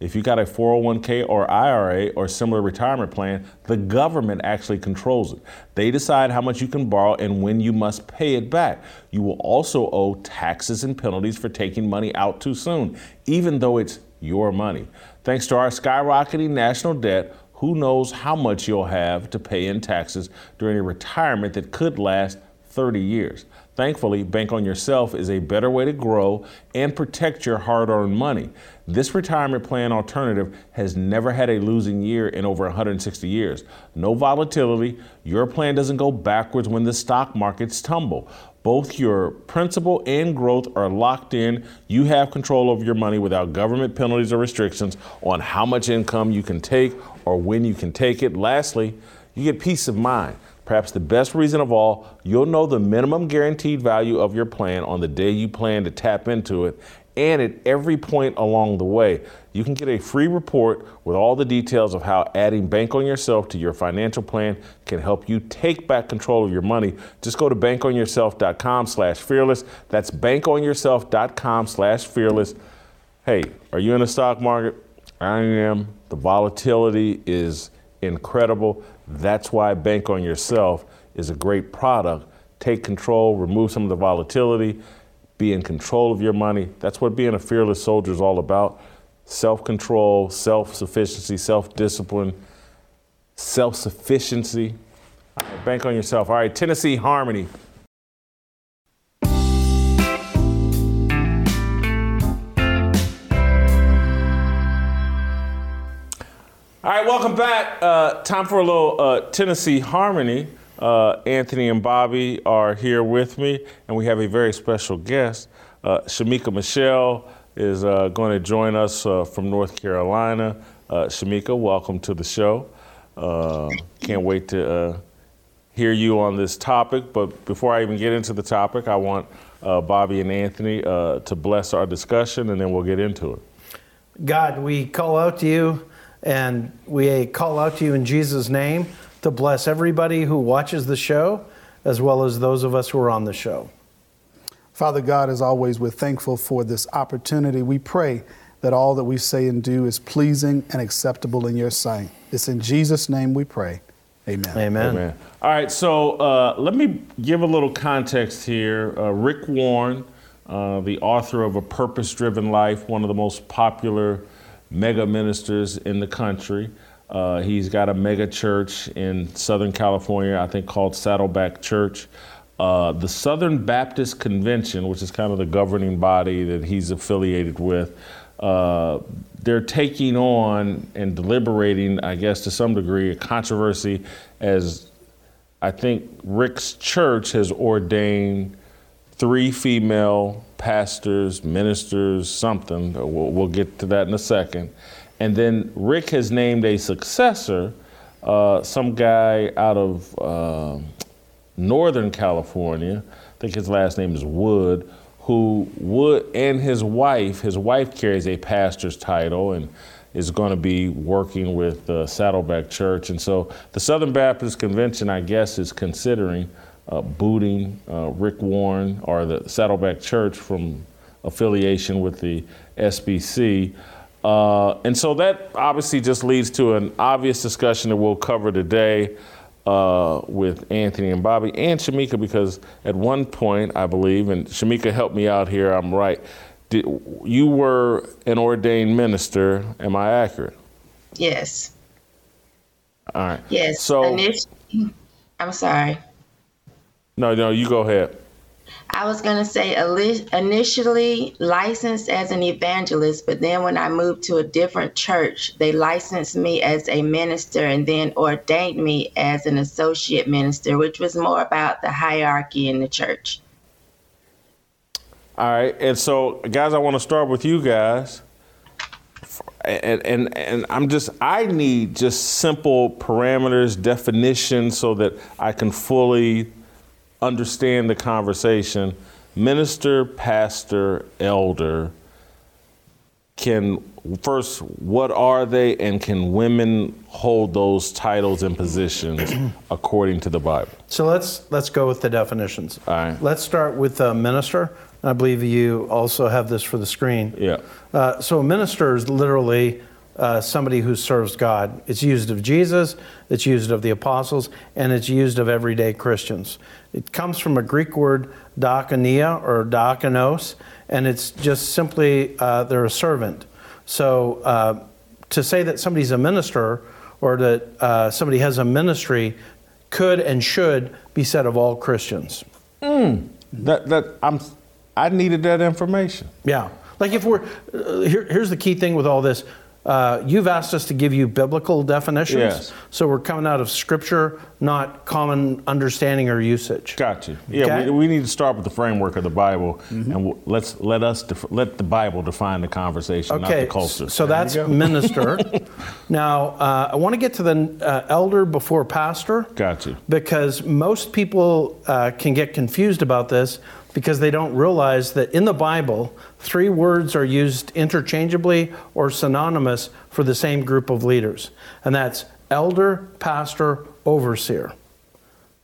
If you got a 401k or IRA or similar retirement plan, the government actually controls it. They decide how much you can borrow and when you must pay it back. You will also owe taxes and penalties for taking money out too soon, even though it's your money. Thanks to our skyrocketing national debt, who knows how much you'll have to pay in taxes during a retirement that could last 30 years. Thankfully, Bank on Yourself is a better way to grow and protect your hard earned money. This retirement plan alternative has never had a losing year in over 160 years. No volatility. Your plan doesn't go backwards when the stock markets tumble. Both your principal and growth are locked in. You have control over your money without government penalties or restrictions on how much income you can take or when you can take it. Lastly, you get peace of mind. Perhaps the best reason of all, you'll know the minimum guaranteed value of your plan on the day you plan to tap into it and at every point along the way. You can get a free report with all the details of how adding Bank on Yourself to your financial plan can help you take back control of your money. Just go to bankonyourself.com slash fearless. That's bankonyourself.com slash fearless. Hey, are you in the stock market? I am. The volatility is incredible. That's why Bank on Yourself is a great product. Take control, remove some of the volatility, be in control of your money. That's what being a fearless soldier is all about self control, self sufficiency, self discipline, self sufficiency. bank on yourself. All right, Tennessee Harmony. All right, welcome back. Uh, time for a little uh, Tennessee Harmony. Uh, Anthony and Bobby are here with me, and we have a very special guest. Uh, Shemeka Michelle is uh, going to join us uh, from North Carolina. Shemeka, welcome to the show. can't wait to hear you on this topic. But before I even get into the topic, I want Bobby and Anthony to bless our discussion, and then we'll get into it. God, we call out to you and we call out to you in Jesus' name to bless everybody who watches the show, as well as those of us who are on the show. Father God, as always, we're thankful for this opportunity. We pray that all that we say and do is pleasing and acceptable in your sight. It's in Jesus' name we pray. Amen. Amen. Amen. All right, so uh, let me give a little context here. Uh, Rick Warren, uh, the author of A Purpose Driven Life, one of the most popular mega ministers in the country. Uh, he's got a mega church in Southern California, I think called Saddleback Church. Uh, the Southern Baptist Convention, which is kind of the governing body that he's affiliated with, uh, they're taking on and deliberating, I guess to some degree, a controversy as I think Rick's church has ordained three female pastors, ministers, something. We'll, we'll, get to that in a second. And then Rick has named a successor, uh, some guy out of uh, Northern California. I think his last name is Wood, who Wood and his wife, his wife carries a pastor's title, and is going to be working with uh, Saddleback Church. And so the Southern Baptist Convention, I guess, is considering uh, booting uh, Rick Warren or the Saddleback Church from affiliation with the SBC. Uh, and so that obviously just leads to an obvious discussion that we'll cover today uh, with Anthony and Bobby and Shemeka, because at one point, I believe, and Shemeka helped me out here, I'm right, did, you were an ordained minister. Am I accurate? Yes. All right. Yes. So, Initially, I'm sorry. No, no, you go ahead. I was going to say initially licensed as an evangelist, but then when I moved to a different church, they licensed me as a minister and then ordained me as an associate minister, which was more about the hierarchy in the church. All right, and so guys, I want to start with you guys, and and and I'm just I need just simple parameters, definitions, so that I can fully understand the conversation. Minister, pastor, elder. Can first, what are they, and can women hold those titles and positions according to the Bible? So let's let's go with the definitions. All right. Let's start with uh, minister. I believe you also have this for the screen. Yeah. Uh, so a minister is literally uh, somebody who serves God. It's used of Jesus, it's used of the apostles, and it's used of everyday Christians. It comes from a Greek word diakonia or diakonos, and it's just simply uh, they're a servant. So uh, to say that somebody's a minister or that uh, somebody has a ministry could and should be said of all Christians. That that I'm I needed that information. Yeah. Like if we're, uh, here, here's the key thing with all this. Uh, you've asked us to give you biblical definitions. Yes. So we're coming out of scripture, not common understanding or usage. Got you. Yeah, Okay. we, we need to start with the framework of the Bible, and w- let's let us def- let the Bible define the conversation, not the culture. so that's minister. now, uh, I want to get to the uh, elder before pastor. Got you. Because most people uh, can get confused about this because they don't realize that in the Bible, three words are used interchangeably or synonymous for the same group of leaders, and that's elder, pastor, overseer.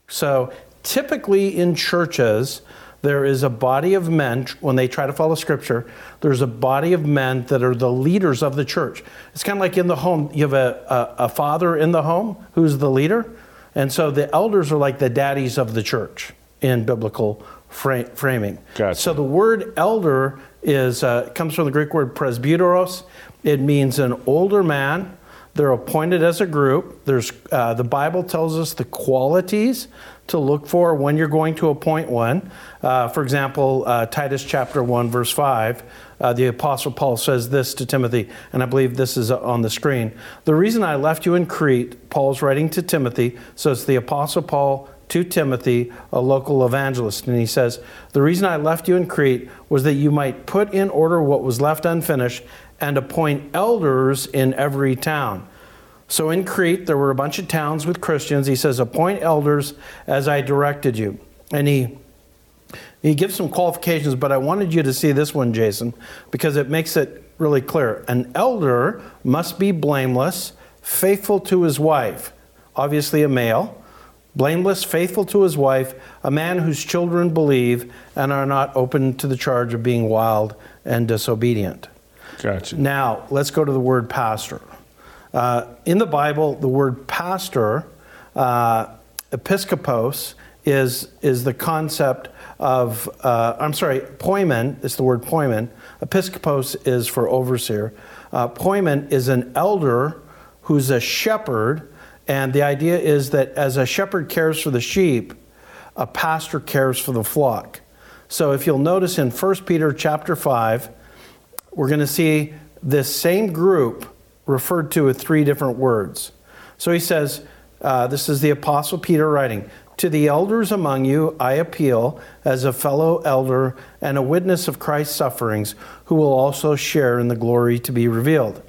So typically in churches, there is a body of men, when they try to follow scripture, there's a body of men that are the leaders of the church. It's kind of like in the home, you have a, a, a father in the home who's the leader. And so the elders are like the daddies of the church in biblical fra- framing. Gotcha. So the word elder is uh, comes from the Greek word presbyteros. It means an older man. They're appointed as a group. There's uh, the Bible tells us the qualities to look for when you're going to appoint one. Uh, for example, uh, Titus chapter one verse five. Uh, the apostle Paul says this to Timothy, and I believe this is on the screen. The reason I left you in Crete, Paul's writing to Timothy, so it's the apostle Paul to Timothy, a local evangelist. And he says, The reason I left you in Crete was that you might put in order what was left unfinished and appoint elders in every town. So in Crete, there were a bunch of towns with Christians. He says, Appoint elders as I directed you. And he he gives some qualifications, but I wanted you to see this one, Jason, because it makes it really clear. An elder must be blameless, faithful to his wife, obviously a male, blameless, faithful to his wife, a man whose children believe and are not open to the charge of being wild and disobedient. Got you. Now, let's go to the word pastor. Uh, in the Bible, the word pastor, uh, episkopos, is, is the concept of, uh, I'm sorry, poimen is the word poimen. Episkopos is for overseer. Uh, poimen is an elder who's a shepherd, and the idea is that as a shepherd cares for the sheep, a pastor cares for the flock. So if you'll notice in 1 Peter chapter 5, we're going to see this same group referred to with three different words. So he says, uh, This is the Apostle Peter writing, To the elders among you, I appeal as a fellow elder and a witness of Christ's sufferings, who will also share in the glory to be revealed.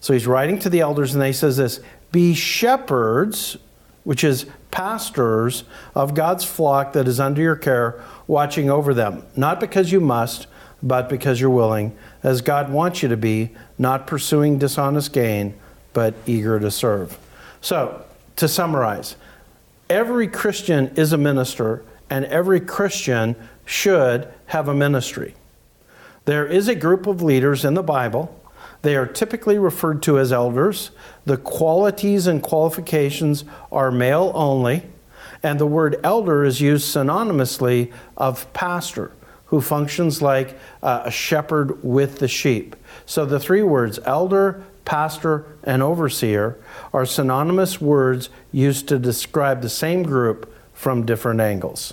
So he's writing to the elders, and he says this Be shepherds, which is pastors of God's flock that is under your care, watching over them, not because you must, but because you're willing, as God wants you to be, not pursuing dishonest gain, but eager to serve. So, to summarize, every Christian is a minister, and every Christian should have a ministry. There is a group of leaders in the Bible. They are typically referred to as elders. The qualities and qualifications are male only, and the word elder is used synonymously of pastor, who functions like uh, a shepherd with the sheep. So the three words, elder, pastor, and overseer, are synonymous words used to describe the same group from different angles.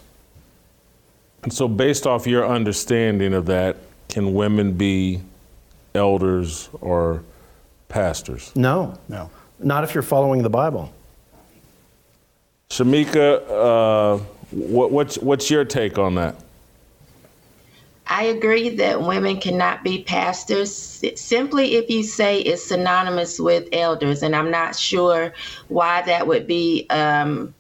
And so, based off your understanding of that, can women be elders or pastors? No, No. not if you're following the Bible. Shemeka, uh, what, what's, what's your take on that? I agree that women cannot be pastors simply if you say it's synonymous with elders, and I'm not sure why that would be um,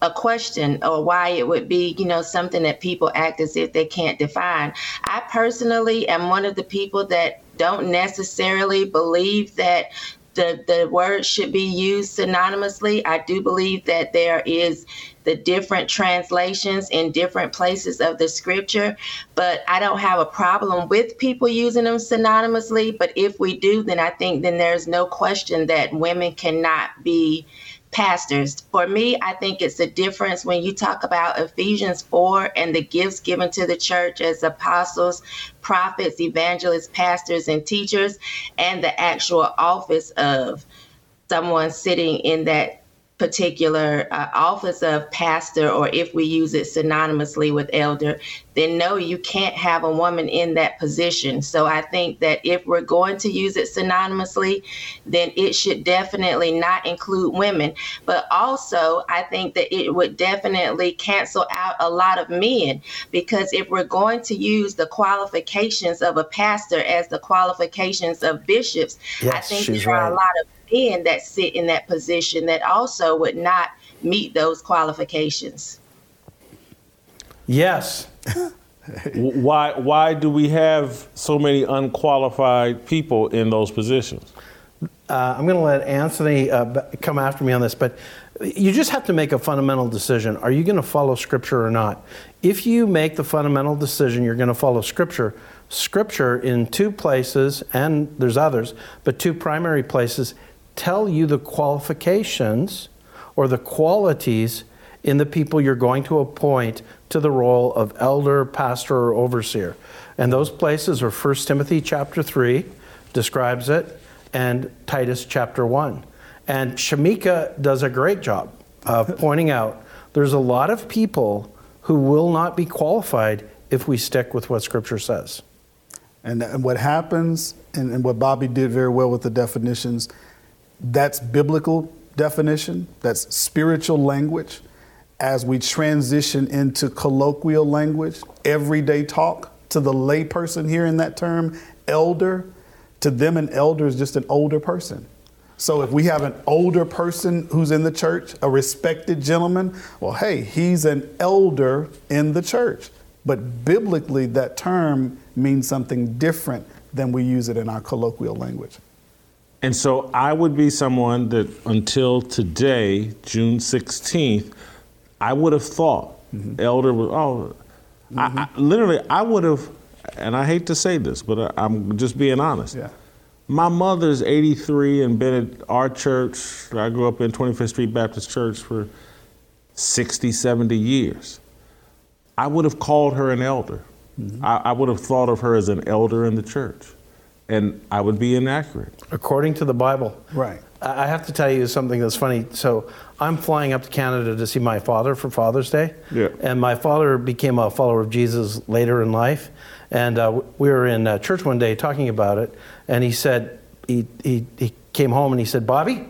a question or why it would be, you know, something that people act as if they can't define. I personally am one of the people that don't necessarily believe that the, the word should be used synonymously. I do believe that there is the different translations in different places of the scripture, but I don't have a problem with people using them synonymously. But if we do, then I think then there's no question that women cannot be pastors. For me, I think it's a difference when you talk about Ephesians 4 and the gifts given to the church as apostles, prophets, evangelists, pastors, and teachers, and the actual office of someone sitting in that particular uh, office of pastor, or if we use it synonymously with elder, then no, you can't have a woman in that position. So I think that if we're going to use it synonymously, then it should definitely not include women. But also, I think that it would definitely cancel out a lot of men because if we're going to use the qualifications of a pastor as the qualifications of bishops, I think there are a lot of men that sit in that position that also would not meet those qualifications. Yes, Why, why do we have so many unqualified people in those positions? uh, I'm going to let Anthony uh, come after me on this, but you just have to make a fundamental decision. Are you going to follow Scripture or not? If you make the fundamental decision you're going to follow Scripture, Scripture in two places, and there's others, but two primary places, tell you the qualifications or the qualities in the people you're going to appoint to the role of elder, pastor, or overseer. And those places are 1 Timothy chapter 3 describes it, and Titus chapter 1. And Shemeka does a great job of pointing out there's a lot of people who will not be qualified if we stick with what Scripture says. And, and what happens, and, and what Bobby did very well with the definitions, that's biblical definition, that's spiritual language. As we transition into colloquial language, everyday talk, to the layperson hearing that term, elder, to them, an elder is just an older person. So if we have an older person who's in the church, a respected gentleman, well, hey, he's an elder in the church. But biblically, that term means something different than we use it in our colloquial language. And so I would be someone that until today, June 16th, I would have thought mm-hmm. elder was, oh, I, I, mm-hmm. literally, I would have, and I hate to say this, but I, I'm just being honest. Yeah. My mother's 83 and been at our church. I grew up in 25th Street Baptist Church for 60, 70 years. I would have called her an elder. Mm-hmm. I, I would have thought of her as an elder in the church. And I would be inaccurate. According to the Bible. Right. I I have to tell you something that's funny. So I'm flying up to Canada to see my father for Father's Day. Yeah. And my father became a follower of Jesus later in life. And uh, we were in uh, church one day talking about it. And he said, he, he, he came home and he said, Bobby,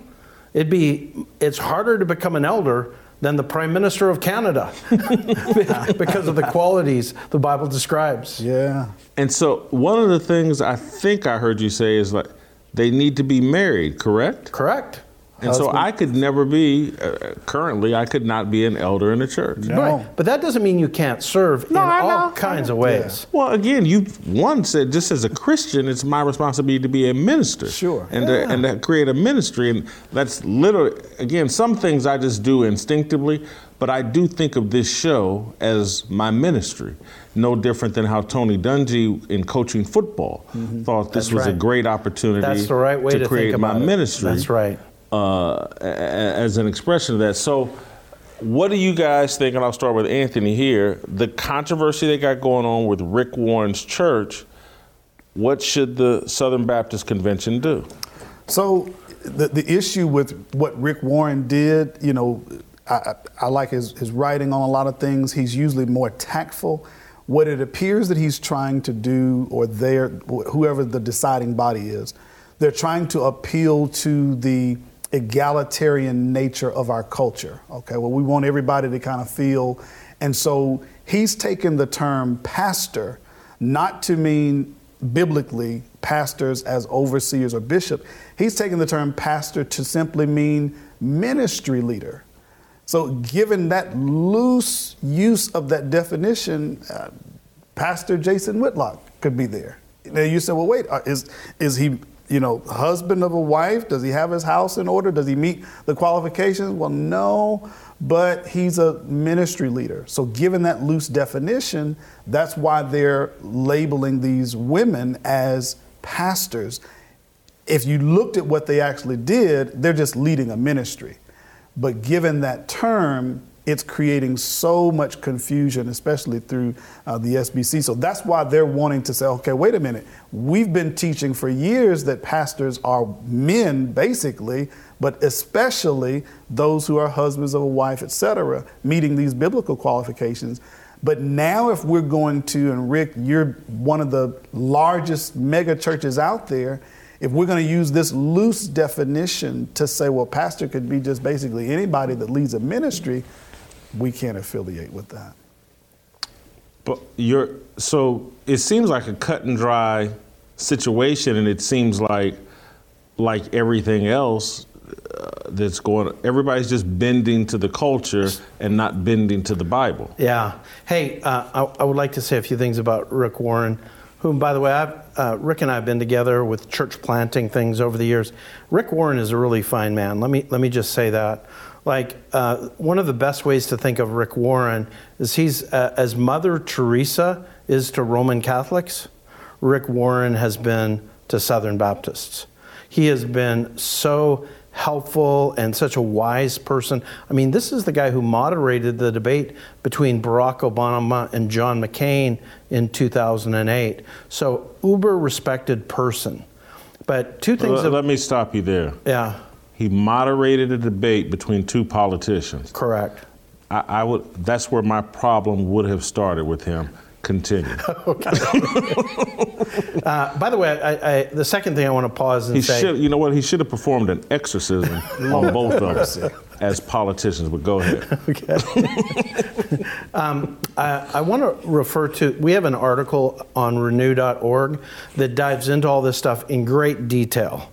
it'd be, it's harder to become an elder than the Prime Minister of Canada because of the qualities the Bible describes. Yeah. And so one of the things I think I heard you say is like they need to be married, correct? Correct. And so I could never be, uh, currently, I could not be an elder in the church. Right. But that doesn't mean you can't serve No, in I all know. kinds of ways. Well, again, you one said just as a Christian, it's my responsibility to be a minister. Sure. And to, and to create a ministry, and that's literally again some things I just do instinctively, but I do think of this show as my ministry. No different than how Tony Dungy in coaching football thought this That's was a great opportunity That's the right way to think create my about it. ministry. That's right. Uh, as an expression of that. So, what do you guys think? And I'll start with Anthony here. The controversy they got going on with Rick Warren's church. What should the Southern Baptist Convention do? So the, the issue with what Rick Warren did, you know, I, I like his, his writing on a lot of things. He's usually more tactful. What it appears that he's trying to do, or they're, whoever the deciding body is, they're trying to appeal to the egalitarian nature of our culture. Okay, well, we want everybody to kind of feel. And so he's taken the term pastor not to mean biblically pastors as overseers or bishop. He's taken the term pastor to simply mean ministry leader. So, given that loose use of that definition, uh, Pastor Jason Whitlock could be there. Now you say, well, wait, uh, is is he, you know, husband of a wife? Does he have his house in order? Does he meet the qualifications? Well, no, but he's a ministry leader. So, given that loose definition, that's why they're labeling these women as pastors. If you looked at what they actually did, they're just leading a ministry. But given that term, it's creating so much confusion, especially through uh, the SBC. So that's why they're wanting to say, okay, wait a minute. We've been teaching for years that pastors are men, basically, but especially those who are husbands of a wife, etc., meeting these biblical qualifications. But now, if we're going to, and Rick, you're one of the largest mega churches out there, if we're going to use this loose definition to say, well, pastor could be just basically anybody that leads a ministry, we can't affiliate with that. But you're so it seems like a cut and dry situation, and it seems like like everything else uh, that's going. Everybody's just bending to the culture and not bending to the Bible. Yeah. Hey, uh, I, I would like to say a few things about Rick Warren, whom, by the way, I've, uh, Rick and I have been together with church planting things over the years. Rick Warren is a really fine man. Let me let me just say that. Like uh, one of the best ways to think of Rick Warren is he's uh, as Mother Teresa is to Roman Catholics. Rick Warren has been to Southern Baptists. He has been so helpful and such a wise person. I mean, this is the guy who moderated the debate between Barack Obama and John McCain in 2008. So, uber respected person. But two things. Let, of- let me stop you there. yeah, He moderated a debate between two politicians. correct. I, I would. That's where my problem would have started with him. Continue. Uh, by the way, I, I, the second thing I want to pause and He say. should. You know what? He should have performed an exorcism on both of us as politicians. But go ahead. Um, I, I want to refer to, we have an article on renew.org that dives into all this stuff in great detail.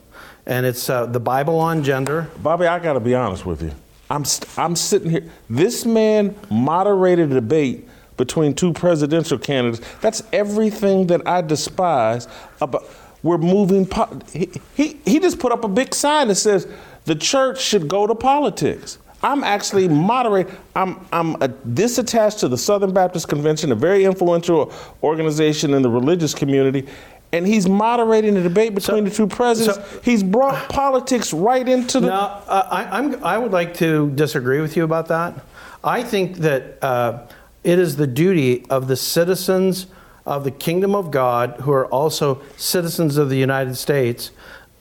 And it's uh, the Bible on gender. Bobby, I got to be honest with you. I'm st- I'm sitting here. This man moderated a debate between two presidential candidates. That's everything that I despise about. We're moving. Po- he, he he just put up a big sign that says the church should go to politics. I'm actually moderate. I'm I'm uh, disattached to the Southern Baptist Convention, a very influential organization in the religious community. And he's moderating the debate between the two presidents. so- he's brought politics right into the. No, uh, I, I'm, I would like to disagree with you about that. I think that uh, it is the duty of the citizens of the kingdom of God who are also citizens of the United States.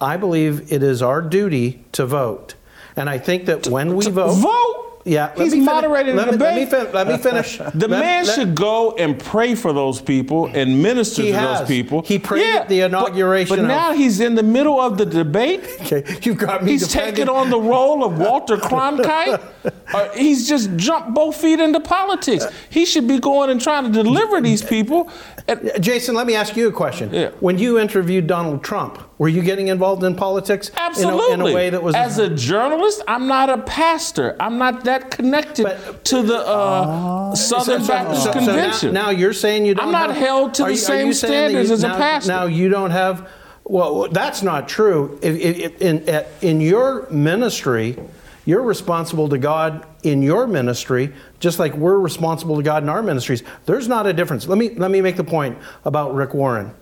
I believe it is our duty to vote. And I think that when we vote. vote? Yeah, let He's me fin- moderating let the me, let me, debate. fin- let me finish. The Let- man let- should go and pray for those people and minister to has. those people. He prayed at the inauguration But, of- now he's in the middle of the debate. Okay, you've got me He's taking on the role of Walter Cronkite. Uh, he's just jumped both feet into politics. He should be going and trying to deliver these people. And Jason, let me ask you a question. Yeah. When you interviewed Donald Trump, Were you getting involved in politics Absolutely. In, a, in a way that was as a journalist? I'm not a pastor. I'm not that connected But- to the uh, Southern So- Baptist so- so now- Convention. now, you're saying you don't. I'm not have- held to the you- same you saying that standards you- as a pastor. Now you don't have. Well, that's not true. If, if, in at- in your ministry, you're responsible to God in your ministry, just like we're responsible to God in our ministries. There's not a difference. Let me let me make the point about Rick Warren.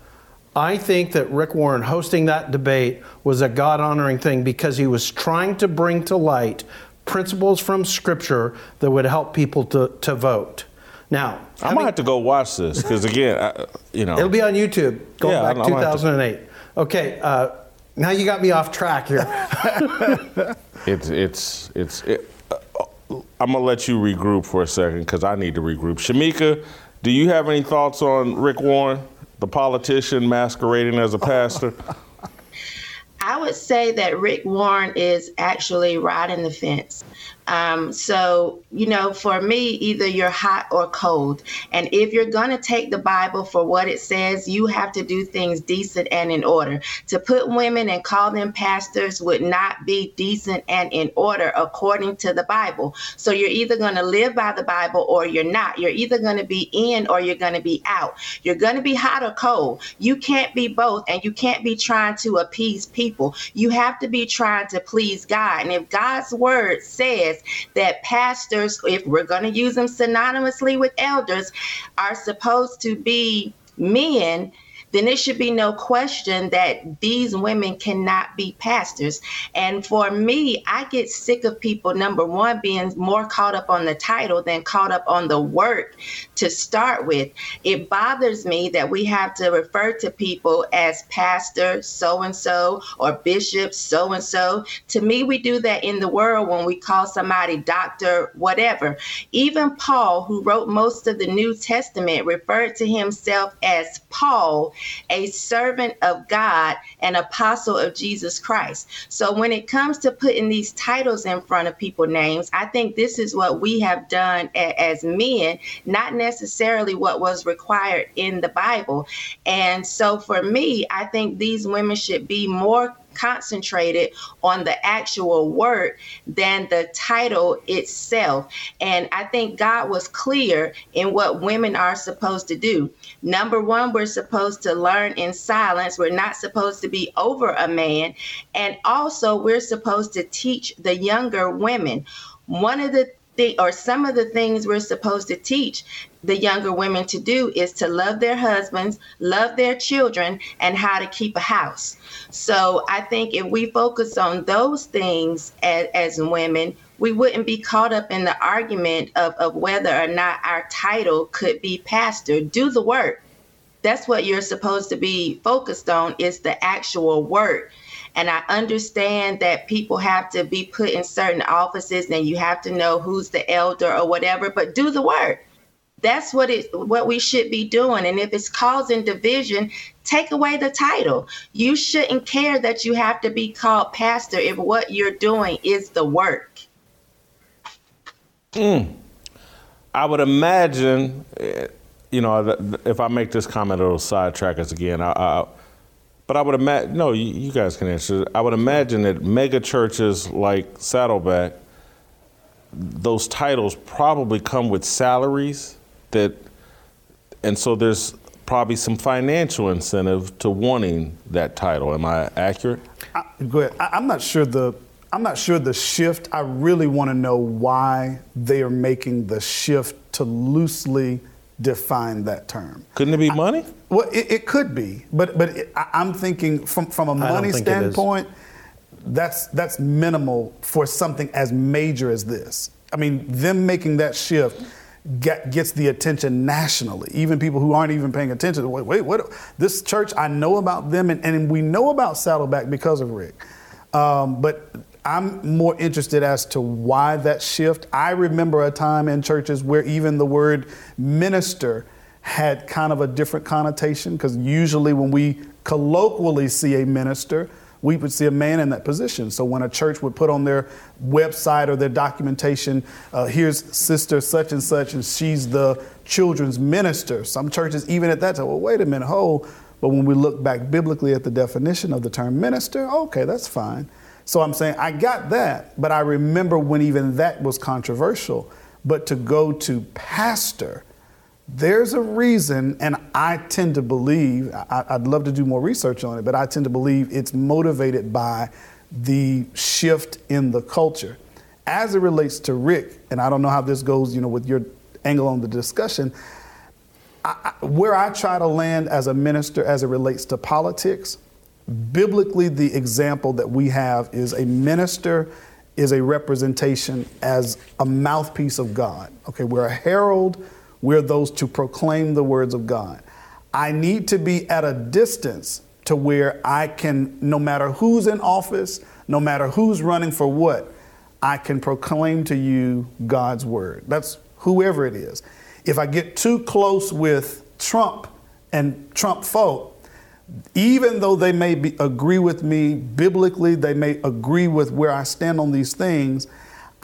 I think that Rick Warren hosting that debate was a God honoring thing because he was trying to bring to light principles from Scripture that would help people to, to vote. Now, I'm gonna have to go watch this because again, I, you know, It'll be on YouTube going Yeah, back I'm gonna 2008. Okay, uh, now you got me off track here. It's it's it's. It, uh, I'm gonna let you regroup for a second because I need to regroup. Shemeka, do you have any thoughts on Rick Warren, the politician masquerading as a pastor? I would say that Rick Warren is actually riding the fence. Um, so, you know, for me, either you're hot or cold. And if you're going to take the Bible for what it says, you have to do things decent and in order. To put women and call them pastors would not be decent and in order according to the Bible. So you're either going to live by the Bible or you're not. You're either going to be in or you're going to be out. You're going to be hot or cold. You can't be both, and you can't be trying to appease people. You have to be trying to please God. And if God's word says that pastors, if we're going to use them synonymously with elders, are supposed to be men, then there should be no question that these women cannot be pastors. And for me, I get sick of people, number one, being more caught up on the title than caught up on the work to start with. It bothers me that we have to refer to people as pastor so and so or bishop so and so. To me, we do that in the world when we call somebody doctor, whatever. Even Paul, who wrote most of the New Testament, referred to himself as Paul a servant of God, an apostle of Jesus Christ. So when it comes to putting these titles in front of people names, I think this is what we have done a- as men, not necessarily what was required in the Bible. And so for me, I think these women should be more concentrated on the actual work than the title itself. And I think God was clear in what women are supposed to do. Number one, we're supposed to learn in silence. We're not supposed to be over a man. And also, we're supposed to teach the younger women. One of the thing, or some of the things we're supposed to teach the younger women to do is to love their husbands, love their children, and how to keep a house. So I think if we focus on those things as, as women, we wouldn't be caught up in the argument of, of whether or not our title could be pastor. Do the work. That's what you're supposed to be focused on is the actual work. And I understand that people have to be put in certain offices and you have to know who's the elder or whatever, but do the work. That's what it what we should be doing. And if it's causing division, take away the title. You shouldn't care that you have to be called pastor if what you're doing is the work. Hmm. I would imagine, you know, if I make this comment, it'll sidetrack us again. I, I, but I would imagine, no, you, you guys can answer. I would imagine that mega churches like Saddleback, those titles probably come with salaries that, and so there's probably some financial incentive to wanting that title. Am I accurate? I, go ahead. I, I'm not sure the I'm not sure the shift. I really want to know why they are making the shift to loosely define that term. Couldn't it be money? Well, it, it could be, but but it, I, I'm thinking from from a money think it is. standpoint, that's that's minimal for something as major as this. I mean, them making that shift get, gets the attention nationally. Even people who aren't even paying attention. Wait, wait, what? This church, I know about them, and, and we know about Saddleback because of Rick. Um, but I'm more interested as to why that shift. I remember a time in churches where even the word minister had kind of a different connotation because usually when we colloquially see a minister, we would see a man in that position. So when a church would put on their website or their documentation, uh, here's sister such and such, and she's the children's minister. Some churches, even at that time, well, wait a minute, hold. But when we look back biblically at the definition of the term minister, okay, that's fine. So I'm saying I got that, but I remember when even that was controversial. But to go to pastor, there's a reason, and I tend to believe, I, would love to do more research on it, but I tend to believe it's motivated by the shift in the culture. As it relates to Rick, and I don't know how this goes, you know, with your angle on the discussion, I, where I try to land as a minister as it relates to politics, biblically, the example that we have is a minister is a representation as a mouthpiece of God. Okay, we're a herald, we're those to proclaim the words of God. I need to be at a distance to where I can, no matter who's in office, no matter who's running for what, I can proclaim to you God's word. That's whoever it is. If I get too close with Trump and Trump folk, even though they may be, agree with me biblically, they may agree with where I stand on these things,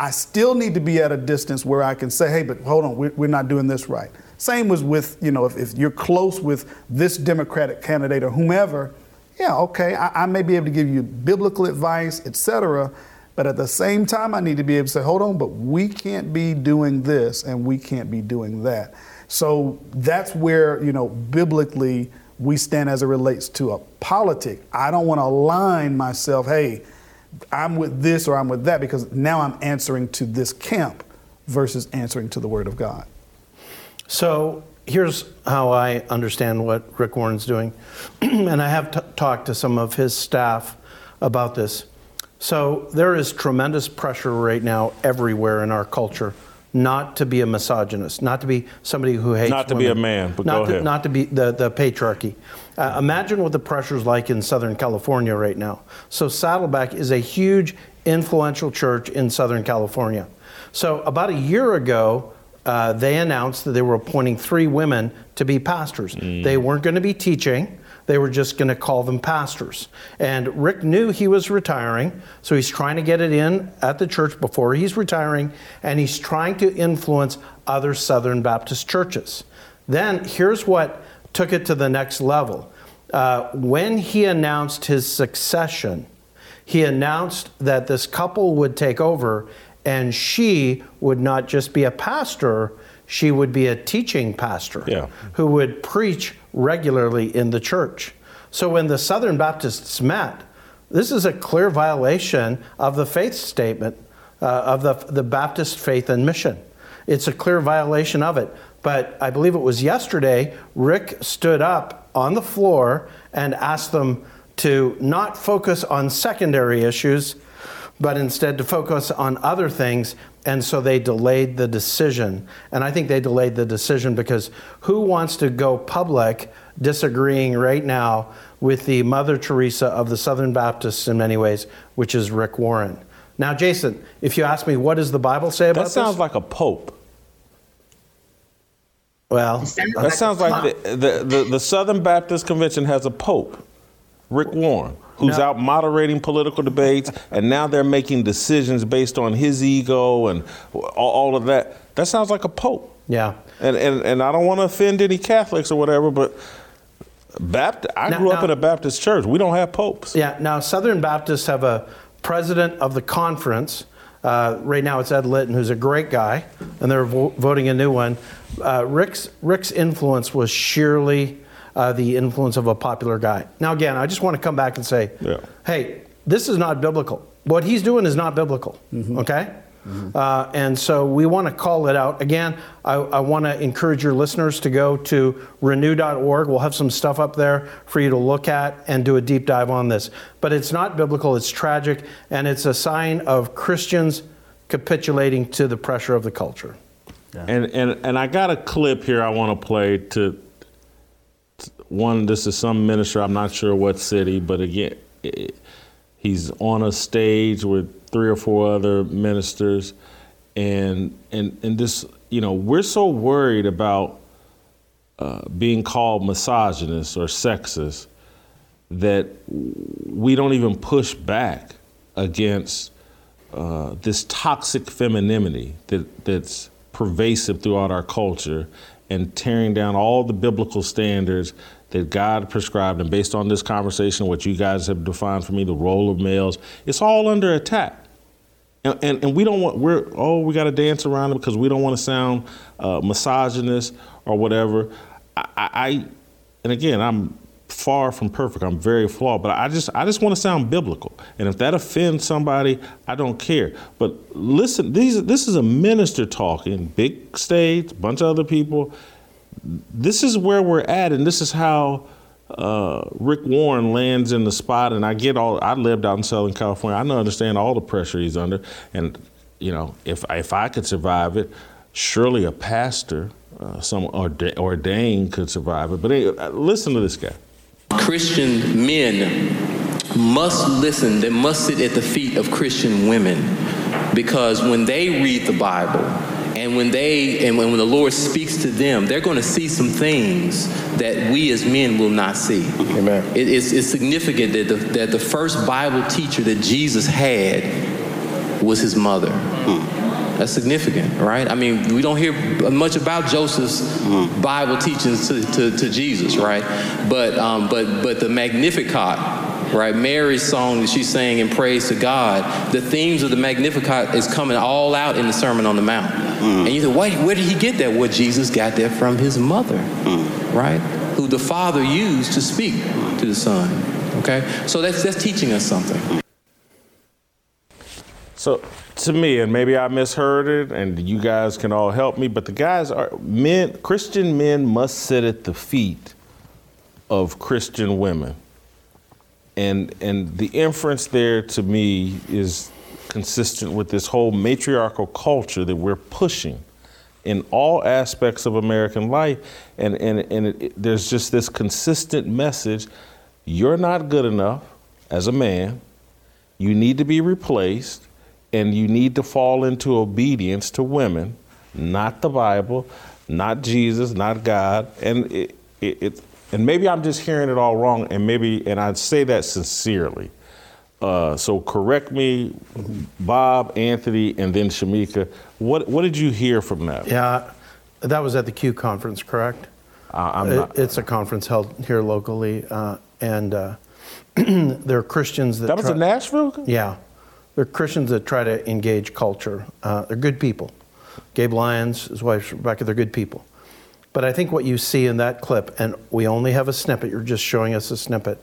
I still need to be at a distance where I can say, hey, but hold on, we're, we're not doing this right. Same was with, you know, if, if, you're close with this Democratic candidate or whomever, yeah, okay, I, I may be able to give you biblical advice, etc. But at the same time, I need to be able to say, hold on, but we can't be doing this and we can't be doing that. So that's where, you know, biblically, we stand as it relates to a politic. I don't want to align myself, hey, I'm with this or I'm with that, because now I'm answering to this camp versus answering to the Word of God. So here's how I understand what Rick Warren's doing, and I have t- talked to some of his staff about this. So there is tremendous pressure right now everywhere in our culture not to be a misogynist, not to be somebody who hates Not to women, be a man, but not go to, ahead. Not to be the, the patriarchy. Uh, imagine what the pressure's like in Southern California right now. So Saddleback is a huge, influential church in Southern California. So about a year ago, uh, they announced that they were appointing three women to be pastors. Mm. They weren't going to be teaching. They were just going to call them pastors. And Rick knew he was retiring, so he's trying to get it in at the church before he's retiring, and he's trying to influence other Southern Baptist churches. Then here's what took it to the next level. Uh, when he announced his succession, he announced that this couple would take over and she would not just be a pastor, she would be a teaching pastor yeah. who would preach regularly in the church. So when the Southern Baptists met, this is a clear violation of the faith statement uh, of the, the Baptist faith and mission. It's a clear violation of it. But I believe it was yesterday, Rick stood up on the floor and asked them to not focus on secondary issues, but instead to focus on other things. And so they delayed the decision. And I think they delayed the decision because who wants to go public disagreeing right now with the Mother Teresa of the Southern Baptists in many ways, which is Rick Warren? Now, Jason, if you ask me, what does the Bible say about this? that sounds this? like a pope. Well, that sounds like the, the, the, the Southern Baptist Convention has a pope, Rick Warren who's no. out moderating political debates, and now they're making decisions based on his ego and all, of that. That sounds like a pope. Yeah. And and, and I don't want to offend any Catholics or whatever, but Baptist, I now, grew up in a Baptist church. We don't have popes. Yeah. Now Southern Baptists have a president of the conference. Uh, right now it's Ed Litton, who's a great guy, and they're vo- voting a new one. Uh, Rick's Rick's influence was sheerly uh, the influence of a popular guy. Now, again, I just want to come back and say, yeah. hey, this is not biblical. What he's doing is not biblical, mm-hmm. okay? Mm-hmm. Uh, and so we want to call it out. Again, I, I want to encourage your listeners to go to renew.org. We'll have some stuff up there for you to look at and do a deep dive on this. But it's not biblical, it's tragic, and it's a sign of Christians capitulating to the pressure of the culture. Yeah. And, and, and I got a clip here I want to play to one, this is some minister, I'm not sure what city, but again, he's on a stage with three or four other ministers. And, and, and this, you know, we're so worried about uh, being called misogynist or sexist that we don't even push back against uh, this toxic femininity that, that's pervasive throughout our culture and tearing down all the biblical standards that God prescribed. And based on this conversation, what you guys have defined for me, the role of males, it's all under attack. And, and, and we don't want, we're, oh, we got to dance around it because we don't want to sound uh, misogynist or whatever. I, I, and again, I'm far from perfect. I'm very flawed, but I just I just want to sound biblical. And if that offends somebody, I don't care. But listen, these this is a minister talking, big stage, bunch of other people. This is where we're at, and this is how uh, Rick Warren lands in the spot. And I get all. I lived out in Southern California. I understand all the pressure he's under, and you know, if if I could survive it, surely a pastor. Uh, some ordained could survive it. But anyway, listen to this guy. Christian men must listen, they must sit at the feet of Christian women because when they read the Bible and when they and when, the Lord speaks to them, they're going to see some things that we as men will not see. Amen. It, it's, it's significant that the, that the first Bible teacher that Jesus had was his mother. Hmm. That's significant, right? I mean, we don't hear much about Joseph's mm. Bible teachings to, to, to, Jesus, right? But, um, but, but the Magnificat, right? Mary's song that she's saying in praise to God, the themes of the Magnificat is coming all out in the Sermon on the Mount. Mm. And you say, why, where did he get that? Well, Jesus got that from his mother, mm. right? Who the Father used to speak to the Son. Okay? So that's, that's teaching us something. So to me, and maybe I misheard it, and you guys can all help me, but the guys are men, Christian men must sit at the feet of Christian women. And, and the inference there to me is consistent with this whole matriarchal culture that we're pushing in all aspects of American life. And, and, and it, it, there's just this consistent message you're not good enough as a man, you need to be replaced and you need to fall into obedience to women, not the Bible, not Jesus, not God. And it, it, it, and maybe I'm just hearing it all wrong, and maybe and I say that sincerely. Uh, so correct me, Bob, Anthony, and then Shemeka. What what did you hear from that? Yeah, that was at the Q conference, correct? Uh, I'm not, it's a conference held here locally, uh, and uh, there are Christians that. That was try- in Nashville. Yeah, they're Christians that try to engage culture. Uh, they're good people. Gabe Lyons, his wife Rebecca, they're good people. But I think what you see in that clip, and we only have a snippet, you're just showing us a snippet,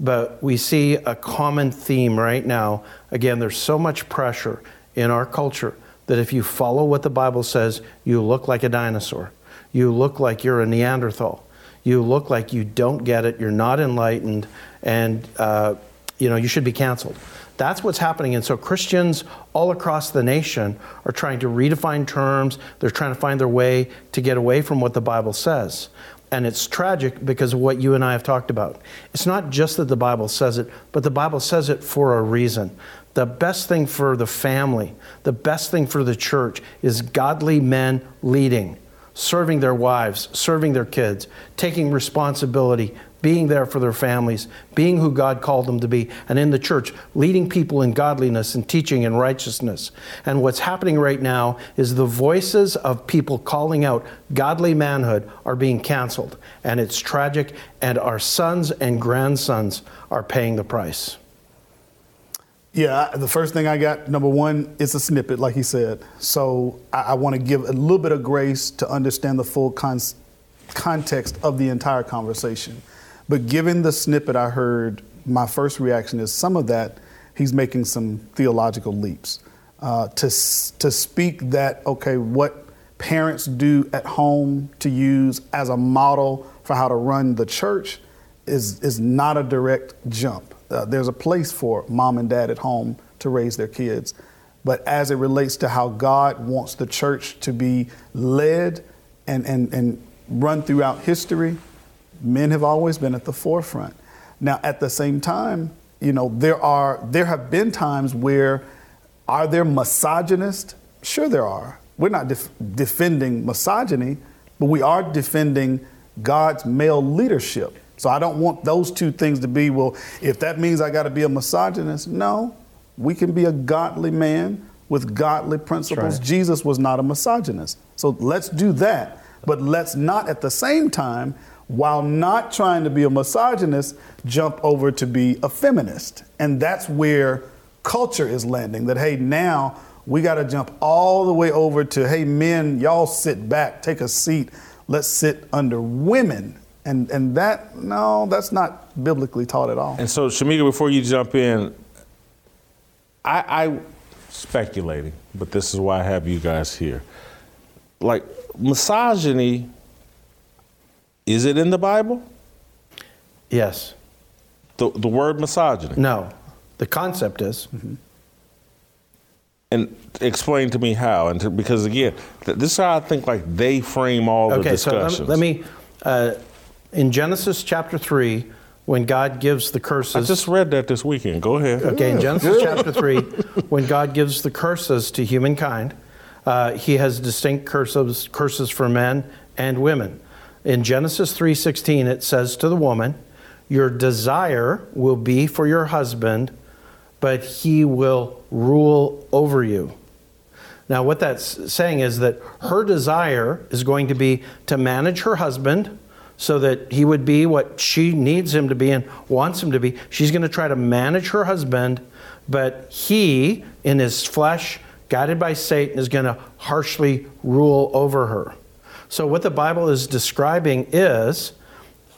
but we see a common theme right now. Again, there's so much pressure in our culture that if you follow what the Bible says, you look like a dinosaur. You look like you're a Neanderthal. You look like you don't get it, you're not enlightened, and uh, you know you should be canceled. That's what's happening. And so Christians all across the nation are trying to redefine terms. They're trying to find their way to get away from what the Bible says. And it's tragic because of what you and I have talked about. It's not just that the Bible says it, but the Bible says it for a reason. The best thing for the family, the best thing for the church is godly men leading, serving their wives, serving their kids, taking responsibility, being there for their families, being who God called them to be, and in the church, leading people in godliness and teaching in righteousness. And what's happening right now is the voices of people calling out godly manhood are being canceled. And it's tragic, and our sons and grandsons are paying the price. Yeah, the first thing I got, number one, it's a snippet, like he said. So I, I want to give a little bit of grace to understand the full con- context of the entire conversation. But given the snippet I heard, my first reaction is some of that he's making some theological leaps. Uh, to, to speak that, okay, what parents do at home to use as a model for how to run the church is, is not a direct jump. Uh, there's a place for mom and dad at home to raise their kids. But as it relates to how God wants the church to be led and, and, and run throughout history, men have always been at the forefront. Now, at the same time, you know, there are there have been times where are there misogynists? Sure, there are. We're not def- defending misogyny, but we are defending God's male leadership. So I don't want those two things to be, well, if that means I got to be a misogynist, no. We can be a godly man with godly principles. Right. Jesus was not a misogynist. So let's do that. But let's not at the same time, while not trying to be a misogynist, jump over to be a feminist. And that's where culture is landing that, hey, now we got to jump all the way over to, hey, men, y'all sit back, take a seat, let's sit under women. And, and that, no, that's not biblically taught at all. And so, Shemeka, before you jump in, I, I speculating, but this is why I have you guys here. Like misogyny, is it in the Bible? Yes. The the word misogyny. No. The concept is. And explain to me how, and to, because again, th- this is how I think like they frame all the discussions. Okay, so let, let me. Uh, in Genesis chapter 3, when God gives the curses. I just read that this weekend. Go ahead. Okay, in Genesis chapter 3, when God gives the curses to humankind, uh, he has distinct curses, curses for men and women. In Genesis 3:16 it says to the woman, "Your desire will be for your husband, but he will rule over you." Now what that's saying is that her desire is going to be to manage her husband so that he would be what she needs him to be and wants him to be. She's going to try to manage her husband, but he, in his flesh, guided by Satan, is going to harshly rule over her. So, what the Bible is describing is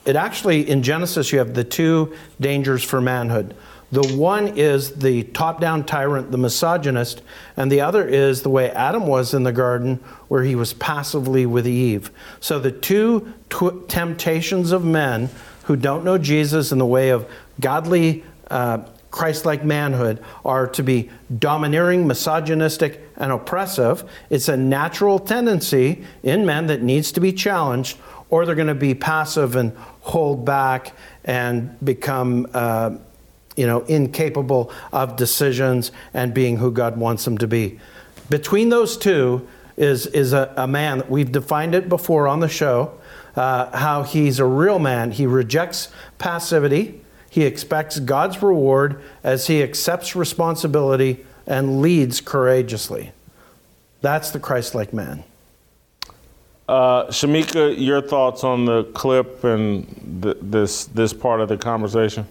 it actually, in Genesis, you have the two dangers for manhood. The one is the top down tyrant, the misogynist, and the other is the way Adam was in the garden, where he was passively with Eve. So the two tw- temptations of men who don't know Jesus in the way of godly, uh, Christ like manhood are to be domineering, misogynistic, and oppressive. It's a natural tendency in men that needs to be challenged, or they're going to be passive and hold back and become. Uh, you know, incapable of decisions and being who God wants them to be. Between those two is, is a, a man, we've defined it before on the show, uh, how he's a real man. He rejects passivity, he expects God's reward as he accepts responsibility and leads courageously. That's the Christ like man. Uh, Shemeka, your thoughts on the clip and th- this this part of the conversation?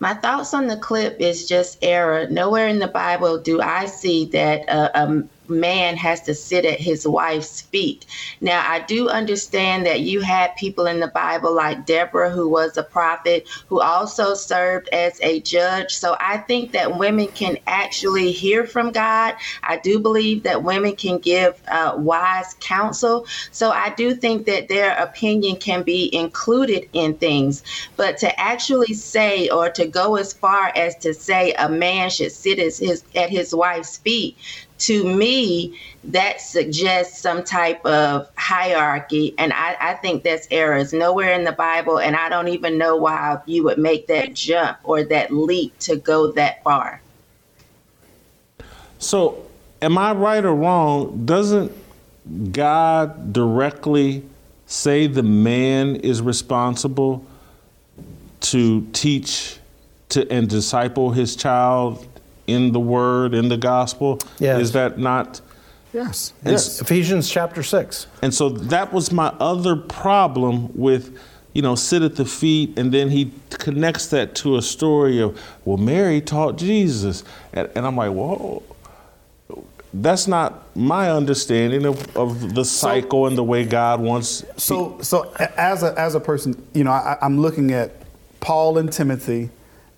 My thoughts on the clip is just error. Nowhere in the Bible do I see that a, a man has to sit at his wife's feet. Now, I do understand that you had people in the Bible like Deborah, who was a prophet, who also served as a judge. So I think that women can actually hear from God. I do believe that women can give uh, wise counsel. So I do think that their opinion can be included in things. But to actually say or to go as far as to say a man should sit his, at his wife's feet, to me, that suggests some type of hierarchy. And I, I think that's errors nowhere in the Bible. And I don't even know why you would make that jump or that leap to go that far. So, am I right or wrong? Doesn't God directly say the man is responsible to teach to and disciple his child in the word, in the gospel? Yes. Is that not? Yes. And Yes. Ephesians chapter 6. And so that was my other problem with, you know, sit at the feet, and then he connects that to a story of, well, Mary taught Jesus. And, and I'm like, whoa, that's not my understanding of, of the cycle and the way God wants. So, so as a as a person, you know, I, I'm looking at Paul and Timothy,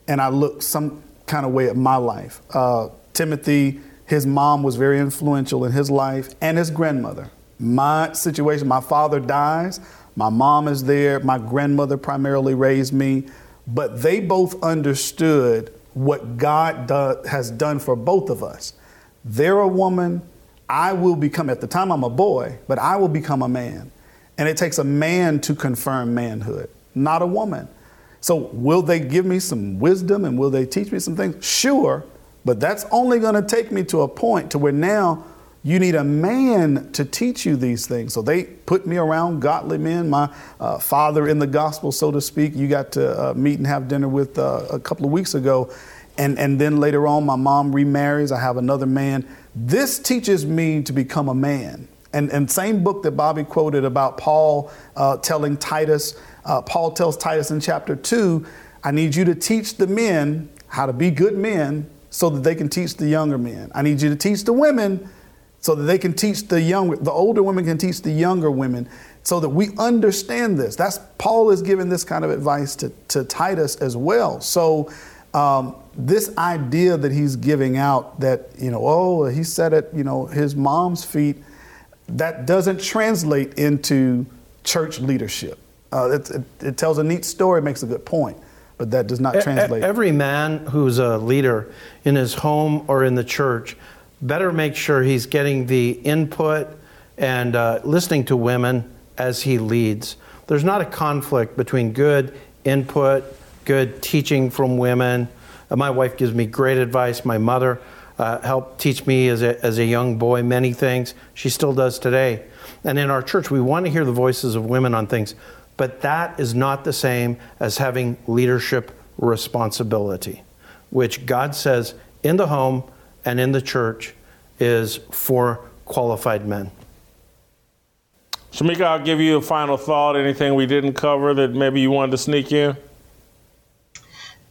and I look some kind of way at my life. Uh, Timothy, his mom was very influential in his life, and his grandmother. My situation, my father dies, my mom is there, my grandmother primarily raised me, but they both understood what God do, has done for both of us. They're a woman, I will become, at the time I'm a boy, but I will become a man. And it takes a man to confirm manhood, not a woman. So, will they give me some wisdom and will they teach me some things? Sure, but that's only going to take me to a point to where now you need a man to teach you these things. So, they put me around godly men, my uh, father in the gospel, so to speak. You got to uh, meet and have dinner with uh, a couple of weeks ago. And, and then later on, my mom remarries. I have another man. This teaches me to become a man. And, and same book that Bobby quoted about Paul uh, telling Titus, uh, Paul tells Titus in chapter 2, I need you to teach the men how to be good men so that they can teach the younger men. I need you to teach the women so that they can teach the younger, the older women can teach the younger women so that we understand this. That's Paul is giving this kind of advice to, to Titus as well. So um, this idea that he's giving out that, you know, oh, he said at, you know, his mom's feet, that doesn't translate into church leadership. Uh, it, it, it tells a neat story, makes a good point, but that does not translate. Every man who's a leader in his home or in the church better make sure he's getting the input and uh, listening to women as he leads. There's not a conflict between good input, good teaching from women. Uh, my wife gives me great advice. My mother uh, helped teach me as a, as a young boy many things. She still does today. And in our church, we want to hear the voices of women on things, but that is not the same as having leadership responsibility, which God says in the home and in the church is for qualified men. Shemeka, I'll give you a final thought. Anything we didn't cover that maybe you wanted to sneak in?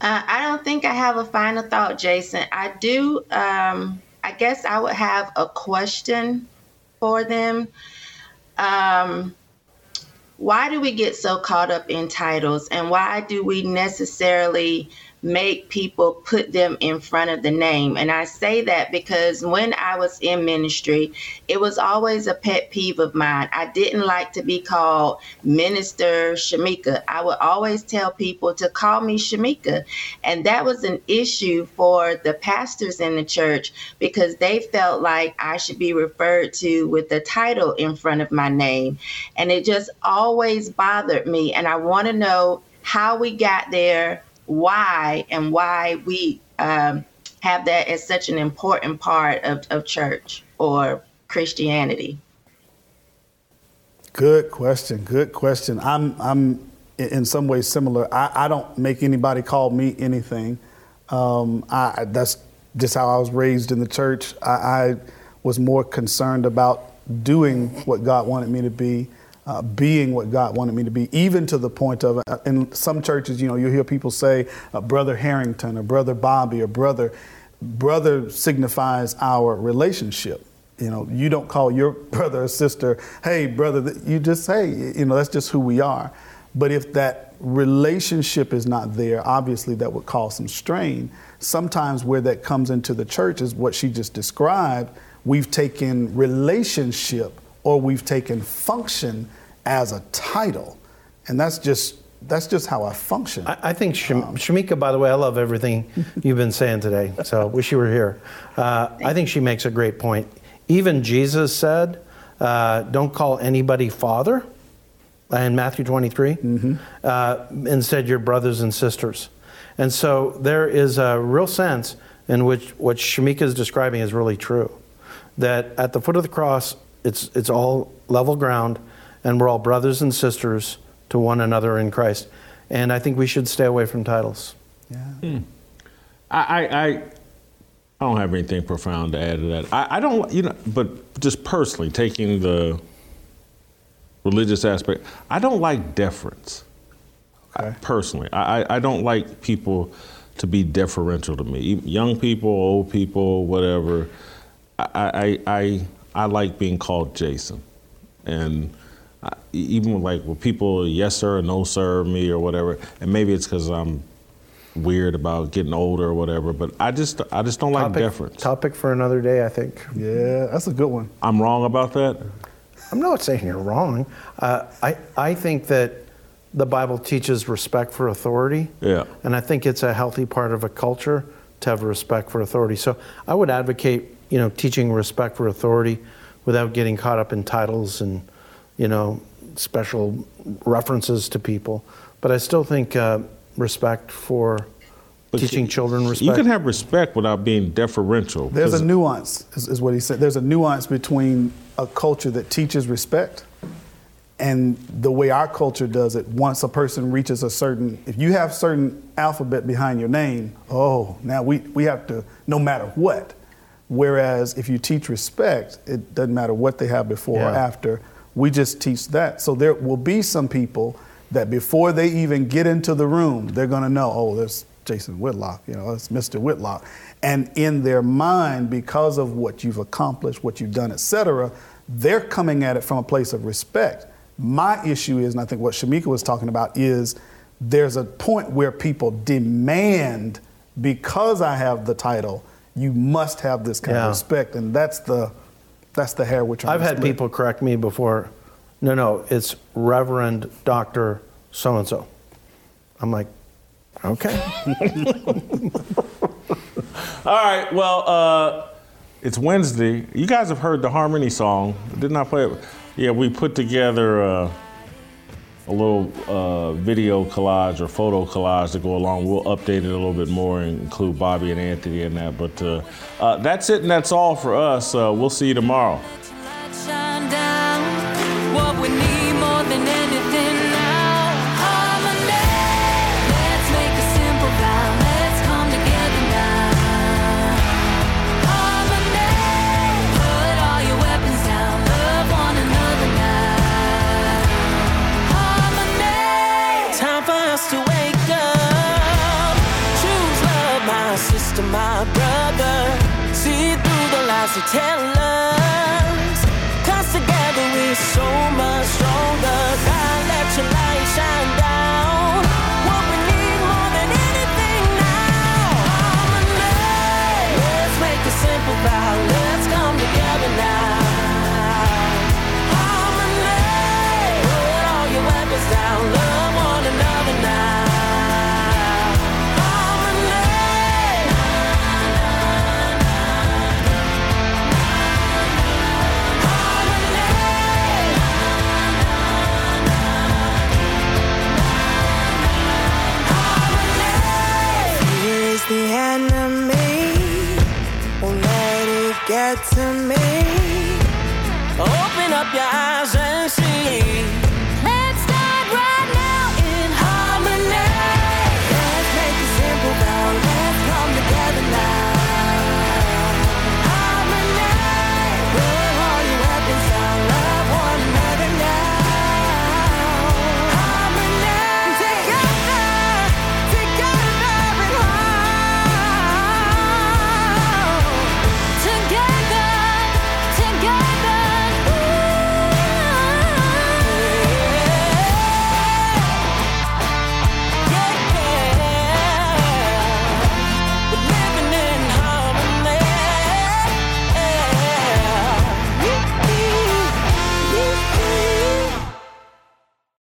Uh, I don't think I have a final thought, Jason. I do. Um, I guess I would have a question for them. Um, why do we get so caught up in titles, and why do we necessarily make people put them in front of the name? And I say that because when I was in ministry, it was always a pet peeve of mine. I didn't like to be called Minister Shemeka. I would always tell people to call me Shemeka. And that was an issue for the pastors in the church because they felt like I should be referred to with the title in front of my name. And it just always bothered me. And I want to know how we got there, why, and why we um, have that as such an important part of, of church or Christianity. Good question. Good question. I'm I'm in some ways similar. I, I don't make anybody call me anything. Um, I, that's just how I was raised in the church. I, I was more concerned about doing what God wanted me to be, uh, being what God wanted me to be, even to the point of, uh, in some churches, you know, you hear people say, uh, Brother Harrington or Brother Bobby or Brother. Brother signifies our relationship. You know, you don't call your brother or sister, hey, brother, you just say, you know, that's just who we are. But if that relationship is not there, obviously that would cause some strain. Sometimes where that comes into the church is what she just described. We've taken relationship or we've taken function as a title. And that's just that's just how I function. I, I think Sham- Shemeka, by the way, I love everything you've been saying today. So wish you were here. Uh, I think she makes a great point. Even Jesus said, uh, "Don't call anybody father." In Matthew 23, uh, instead, your brothers and sisters. And so there is a real sense in which what Shemeka is describing is really true. That at the foot of the cross, it's, it's all level ground, and we're all brothers and sisters to one another in Christ. And I think we should stay away from titles. Hmm. I, I, I, I don't have anything profound to add to that. I, I don't, you know, but just personally, taking the religious aspect, I don't like deference. I- personally, I, I- I don't like people to be deferential to me. Young people, old people, whatever. I, I, I, I like being called Jason, and I, even like with people yes sir or no sir me or whatever, and maybe it's because I'm weird about getting older or whatever, but I just I just don't like Topic, deference. topic for another day, I think. Yeah, that's a good one. I'm wrong about that. I'm not saying you're wrong. Uh, I, I think that the Bible teaches respect for authority. Yeah. And I think it's a healthy part of a culture to have respect for authority. So I would advocate, you know, teaching respect for authority without getting caught up in titles and, you know, special references to people. But I still think uh, respect for teaching children respect. You can have respect without being deferential. There's a nuance, is, is what he said. There's a nuance between a culture that teaches respect and the way our culture does it. Once a person reaches a certain, if you have certain alphabet behind your name, oh, now we, we have to, no matter what, Whereas if you teach respect, it doesn't matter what they have before or after. We just teach that. So there will be some people that before they even get into the room, they're going to know, oh, there's Jason Whitlock, you know, that's Mr. Whitlock. And in their mind, because of what you've accomplished, what you've done, et cetera, they're coming at it from a place of respect. My issue is, and I think what Shemeka was talking about, is there's a point where people demand, because I have the title, you must have this kind Yeah. of respect. And that's the that's the hair we're trying I've had split. people correct me before. No, no, it's Reverend Doctor So and So. I'm like, okay. All right. Well, uh, it's Wednesday. You guys have heard the Harmony song. Didn't I play it? Yeah, we put together uh, a little uh, video collage or photo collage to go along. We'll update it a little bit more and include Bobby and Anthony in that. But uh, uh, that's it, and that's all for us. Uh, we'll see you tomorrow. They tell us. Cause together we're so much